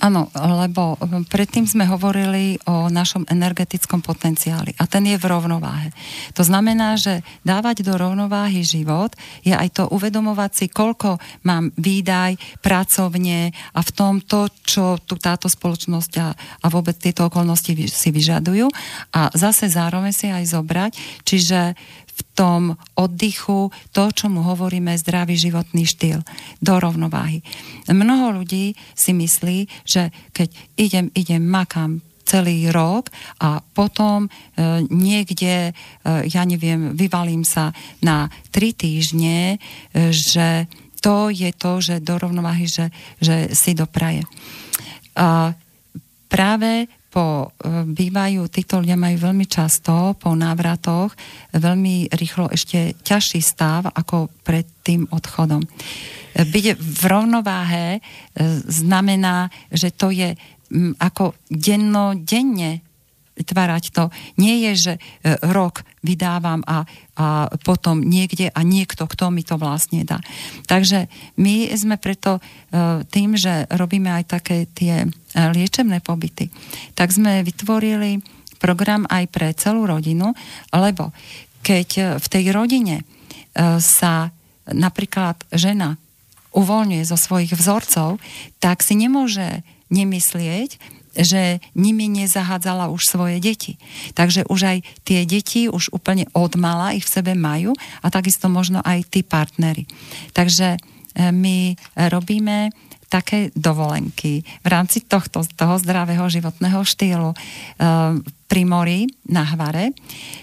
Áno, lebo predtým sme hovorili o našom energetickom potenciáli a ten je v rovnováhe. To znamená, že dávať do rovnováhy život je aj to uvedomovať si, koľko mám výdaj pracovne a v tom to, čo tu táto spoločnosť a, a vôbec tieto okolnosti si vyžadujú a zase zároveň si aj zobrať, čiže tom oddychu to, čo mu hovoríme zdravý životný štýl do rovnováhy. Mnoho ľudí si myslí, že keď idem, idem, makám celý rok a potom e, niekde, e, ja neviem, vyvalím sa na tri týždne, e, že to je to, že do rovnováhy, že, že si dopraje. A práve po, e, bývajú, títo ľudia majú veľmi často po návratoch veľmi rýchlo ešte ťažší stav ako pred tým odchodom. Byť v rovnováhe e, znamená, že to je ako dennodenne vytvárať to. Nie je, že e, rok vydávam a, a potom niekde a niekto, kto mi to vlastne dá. Takže my sme preto e, tým, že robíme aj také tie e, liečebné pobyty, tak sme vytvorili program aj pre celú rodinu, lebo keď v tej rodine sa napríklad žena uvoľňuje zo svojich vzorcov, tak si nemôže nemyslieť, že nimi nezahádzala už svoje deti. Takže už aj tie deti už úplne odmala ich v sebe majú a takisto možno aj tí partnery. Takže e, my robíme také dovolenky v rámci tohto, toho zdravého životného štýlu e, pri mori na Hvare,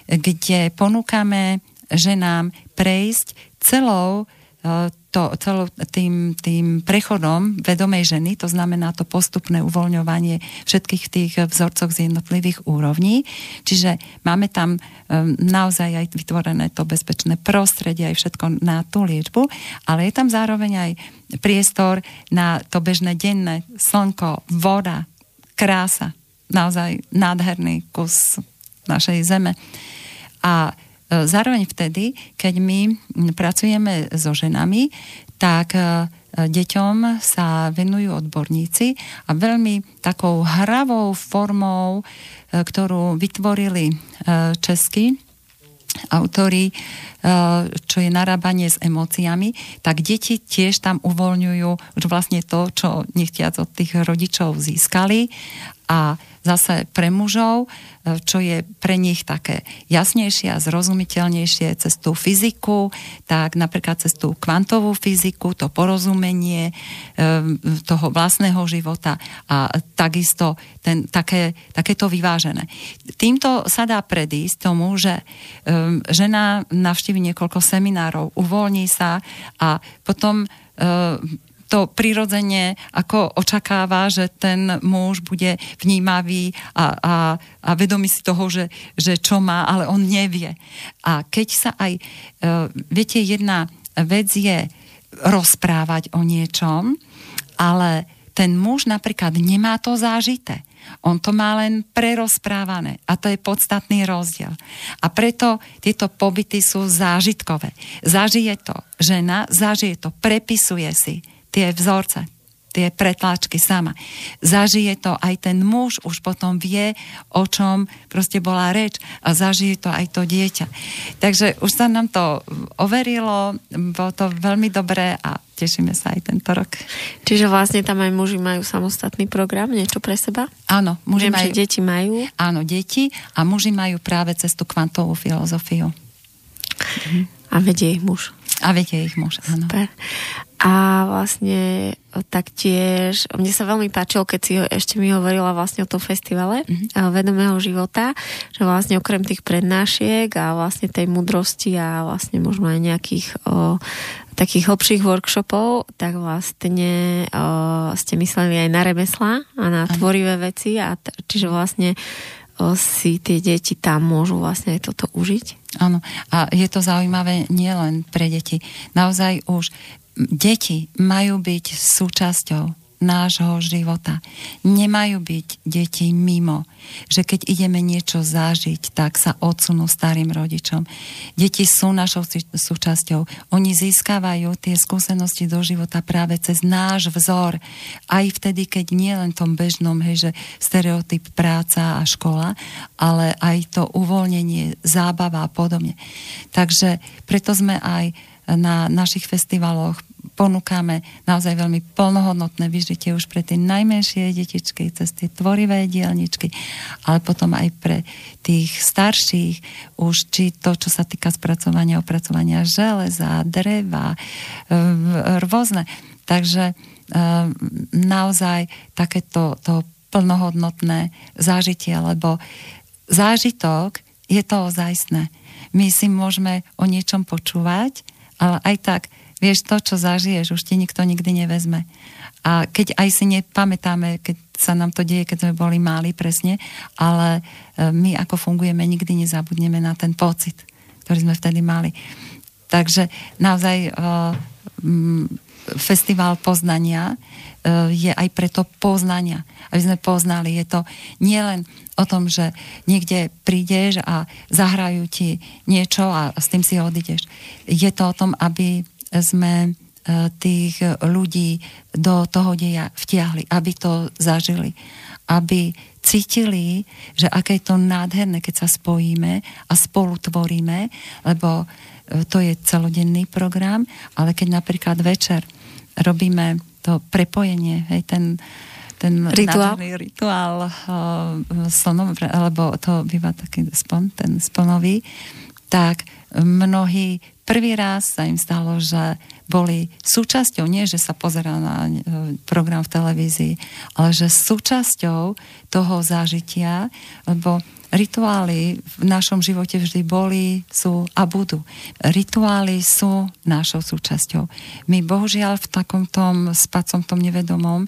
kde ponúkame ženám prejsť celou e, to, celo, tým, tým prechodom vedomej ženy, to znamená to postupné uvoľňovanie všetkých tých vzorcov z jednotlivých úrovní. Čiže máme tam um, naozaj aj vytvorené to bezpečné prostredie, aj všetko na tú liečbu, ale je tam zároveň aj priestor na to bežné denné slnko, voda, krása, naozaj nádherný kus našej zeme. A zároveň vtedy, keď my pracujeme so ženami, tak e, deťom sa venujú odborníci a veľmi takou hravou formou, e, ktorú vytvorili česky autori, čo je narábanie s emóciami, tak deti tiež tam uvoľňujú už vlastne to, čo nechtiac od tých rodičov získali a zase pre mužov, e, čo je pre nich také jasnejšie a zrozumiteľnejšie cez tú fyziku, tak napríklad cez tú kvantovú fyziku, to porozumenie e, toho vlastného života a takisto ten, také, takéto vyvážené. Týmto sa dá predísť tomu, že e, žena navštívi niekoľko seminárov, uvoľní sa a potom to prirodzene ako očakáva, že ten muž bude vnímavý a, a, a vedomý si toho, že, že čo má, ale on nevie. A keď sa aj, e, viete, jedna vec je rozprávať o niečom, ale ten muž napríklad nemá to zážité. On to má len prerozprávané a to je podstatný rozdiel. A preto tieto pobyty sú zážitkové. Zažije to žena, zažije to, prepisuje si tie vzorce, tie pretláčky sama. Zažije to aj ten muž, už potom vie, o čom proste bola reč a zažije to aj to dieťa. Takže už sa nám to overilo, bolo to veľmi dobré a tešíme sa aj tento rok. Čiže vlastne tam aj muži majú samostatný program, niečo pre seba? Áno, muži Viem, majú. Že deti majú? Áno, deti a muži majú práve cez tú kvantovú filozofiu. A vedie ich muž. A viete ich muž, áno. Super. A vlastne taktiež, mne sa veľmi páčilo, keď si ešte mi hovorila vlastne o tom festivale mm-hmm. vedomého života, že vlastne okrem tých prednášiek a vlastne tej mudrosti a vlastne možno aj nejakých o, takých hlbších workshopov, tak vlastne o, ste mysleli aj na remesla a na tvorivé veci a t- čiže vlastne si tie deti tam môžu vlastne toto užiť. Áno, a je to zaujímavé nielen pre deti. Naozaj už deti majú byť súčasťou nášho života. Nemajú byť deti mimo, že keď ideme niečo zažiť, tak sa odsunú starým rodičom. Deti sú našou súčasťou. Oni získavajú tie skúsenosti do života práve cez náš vzor. Aj vtedy, keď nie len tom bežnom, hej, že stereotyp práca a škola, ale aj to uvoľnenie, zábava a podobne. Takže preto sme aj na našich festivaloch ponúkame naozaj veľmi plnohodnotné vyžitie už pre tie najmenšie detičky, cez tie tvorivé dielničky, ale potom aj pre tých starších, už či to, čo sa týka spracovania, opracovania železa, dreva, rôzne. Takže e, naozaj takéto to plnohodnotné zážitie, lebo zážitok je to ozajstné. My si môžeme o niečom počúvať, ale aj tak Vieš, to, čo zažiješ, už ti nikto nikdy nevezme. A keď aj si nepamätáme, keď sa nám to deje, keď sme boli máli presne, ale e, my ako fungujeme, nikdy nezabudneme na ten pocit, ktorý sme vtedy mali. Takže naozaj festival poznania je aj preto poznania, aby sme poznali. Je to nielen o tom, že niekde prídeš a zahrajú ti niečo a s tým si odídeš. Je to o tom, aby sme tých ľudí do toho deja vtiahli, aby to zažili, aby cítili, že aké je to nádherné, keď sa spojíme a spolu tvoríme, lebo e, to je celodenný program, ale keď napríklad večer robíme to prepojenie, hej, ten, ten rituál, rituál uh, slnov, alebo to býva taký spon, ten sponový, tak mnohí prvý raz sa im stalo, že boli súčasťou, nie že sa pozerá na e, program v televízii, ale že súčasťou toho zážitia, lebo Rituály v našom živote vždy boli, sú a budú. Rituály sú našou súčasťou. My bohužiaľ v takom tom spacom, tom nevedomom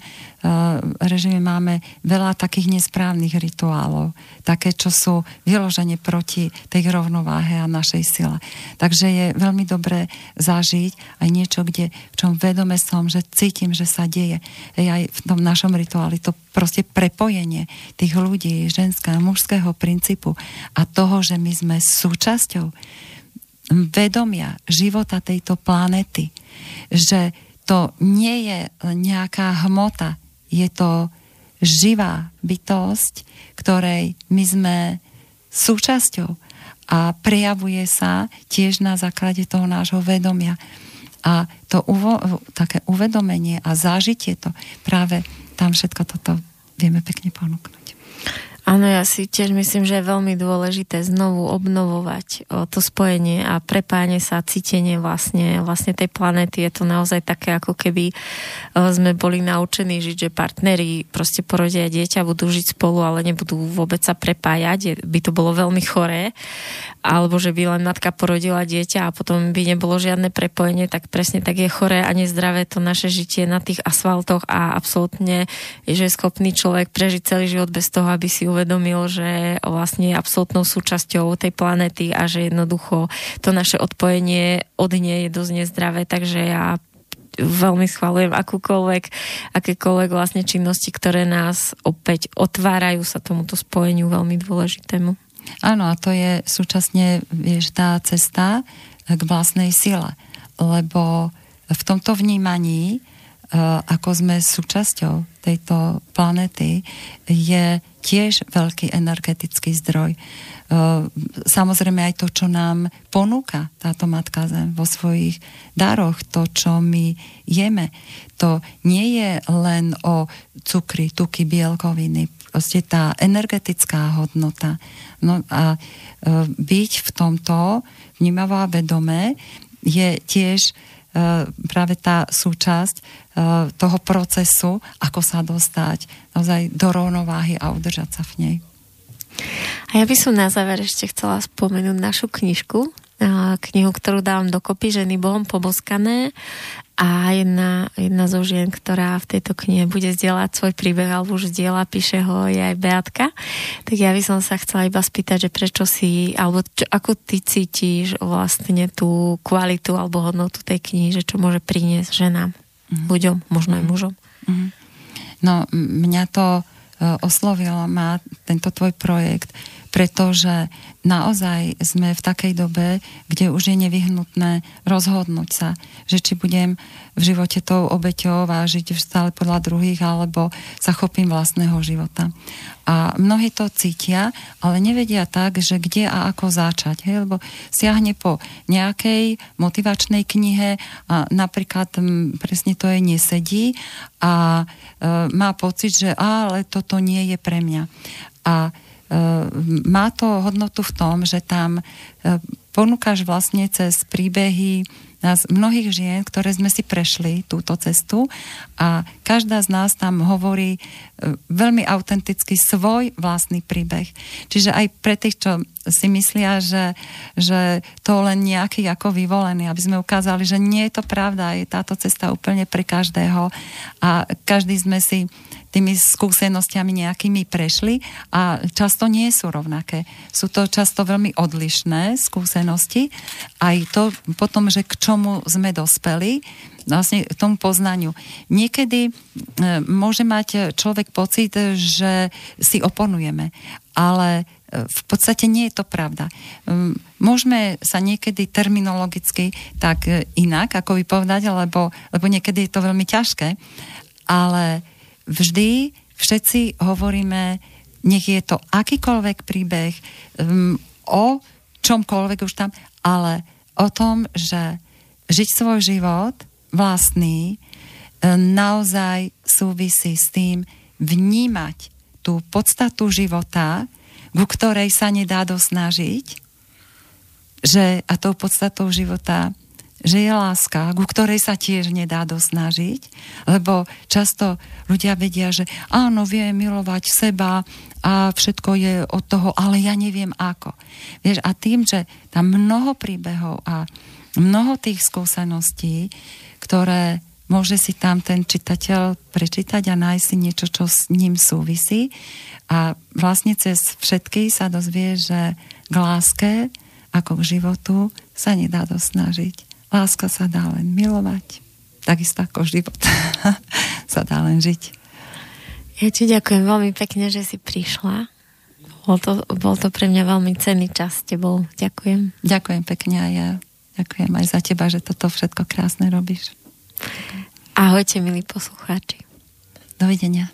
režime máme veľa takých nesprávnych rituálov. Také, čo sú vyloženie proti tej rovnováhe a našej sile. Takže je veľmi dobré zažiť aj niečo, kde, v čom vedome som, že cítim, že sa deje. Ej, aj v tom našom rituáli to proste prepojenie tých ľudí, ženského, mužského princípu a toho, že my sme súčasťou vedomia života tejto planety, že to nie je nejaká hmota, je to živá bytosť, ktorej my sme súčasťou a prejavuje sa tiež na základe toho nášho vedomia. A to uvo- také uvedomenie a zážitie to práve tam všetko toto vieme pekne ponúknuť. Áno, ja si tiež myslím, že je veľmi dôležité znovu obnovovať o, to spojenie a prepájanie sa, cítenie vlastne, vlastne tej planéty. Je to naozaj také, ako keby o, sme boli naučení žiť, že partneri proste porodia dieťa, budú žiť spolu, ale nebudú vôbec sa prepájať. Je, by to bolo veľmi choré. Alebo že by len matka porodila dieťa a potom by nebolo žiadne prepojenie, tak presne tak je choré a nezdravé to naše žitie na tých asfaltoch a absolútne, že je schopný človek prežiť celý život bez toho, aby si uvedomil, že vlastne je absolútnou súčasťou tej planety a že jednoducho to naše odpojenie od nej je dosť nezdravé, takže ja veľmi schvalujem akúkoľvek, akékoľvek vlastne činnosti, ktoré nás opäť otvárajú sa tomuto spojeniu veľmi dôležitému. Áno, a to je súčasne, vieš, tá cesta k vlastnej sile, lebo v tomto vnímaní, e, ako sme súčasťou tejto planety, je tiež veľký energetický zdroj. E, samozrejme aj to, čo nám ponúka táto Matka Zem vo svojich daroch, to, čo my jeme, to nie je len o cukry, tuky, bielkoviny, proste tá energetická hodnota. No a e, byť v tomto vnímavá vedomé je tiež E, práve tá súčasť e, toho procesu, ako sa dostať naozaj do rovnováhy a udržať sa v nej. A ja by som na záver ešte chcela spomenúť našu knižku, knihu, ktorú dávam dokopy, ženy Bohom poboskané a jedna, jedna zo žien, ktorá v tejto knihe bude zdieľať svoj príbeh alebo už zdieľa, píše ho je aj Beatka. Tak ja by som sa chcela iba spýtať, že prečo si, alebo čo, ako ty cítiš vlastne tú kvalitu alebo hodnotu tej knihy, že čo môže priniesť ženám, mm-hmm. ľuďom, možno aj mužom. Mm-hmm. No, mňa to uh, oslovilo, má tento tvoj projekt, pretože naozaj sme v takej dobe, kde už je nevyhnutné rozhodnúť sa, že či budem v živote tou obeťou vážiť stále podľa druhých, alebo sa chopím vlastného života. A mnohí to cítia, ale nevedia tak, že kde a ako začať. Hej? Lebo siahne po nejakej motivačnej knihe a napríklad m, presne to je nesedí a e, má pocit, že ale toto nie je pre mňa. A má to hodnotu v tom, že tam e, ponúkaš vlastne cez príbehy nás mnohých žien, ktoré sme si prešli túto cestu a každá z nás tam hovorí e, veľmi autenticky svoj vlastný príbeh. Čiže aj pre tých, čo si myslia, že, že to len nejaký ako vyvolený, aby sme ukázali, že nie je to pravda, je táto cesta úplne pre každého a každý sme si tými skúsenostiami nejakými prešli a často nie sú rovnaké. Sú to často veľmi odlišné skúsenosti. Aj to potom, že k čomu sme dospeli, vlastne k tomu poznaniu. Niekedy e, môže mať človek pocit, že si oponujeme, ale e, v podstate nie je to pravda. E, môžeme sa niekedy terminologicky tak inak, ako vypovedať, lebo, lebo niekedy je to veľmi ťažké, ale vždy všetci hovoríme, nech je to akýkoľvek príbeh um, o čomkoľvek už tam, ale o tom, že žiť svoj život vlastný um, naozaj súvisí s tým vnímať tú podstatu života, ku ktorej sa nedá dosnažiť, že a tou podstatou života že je láska, ku ktorej sa tiež nedá dosnažiť, lebo často ľudia vedia, že áno, viem milovať seba a všetko je od toho, ale ja neviem ako. Vieš, a tým, že tam mnoho príbehov a mnoho tých skúseností, ktoré môže si tam ten čitateľ prečítať a nájsť si niečo, čo s ním súvisí. A vlastne cez všetky sa dozvie, že k láske ako k životu sa nedá dosnažiť. Láska sa dá len milovať, takisto ako život sa dá len žiť. Ja ti ďakujem veľmi pekne, že si prišla. Bol to, bol to pre mňa veľmi cenný čas s tebou. Ďakujem. Ďakujem pekne a ja ďakujem aj za teba, že toto všetko krásne robíš. Ahojte, milí poslucháči. Dovidenia.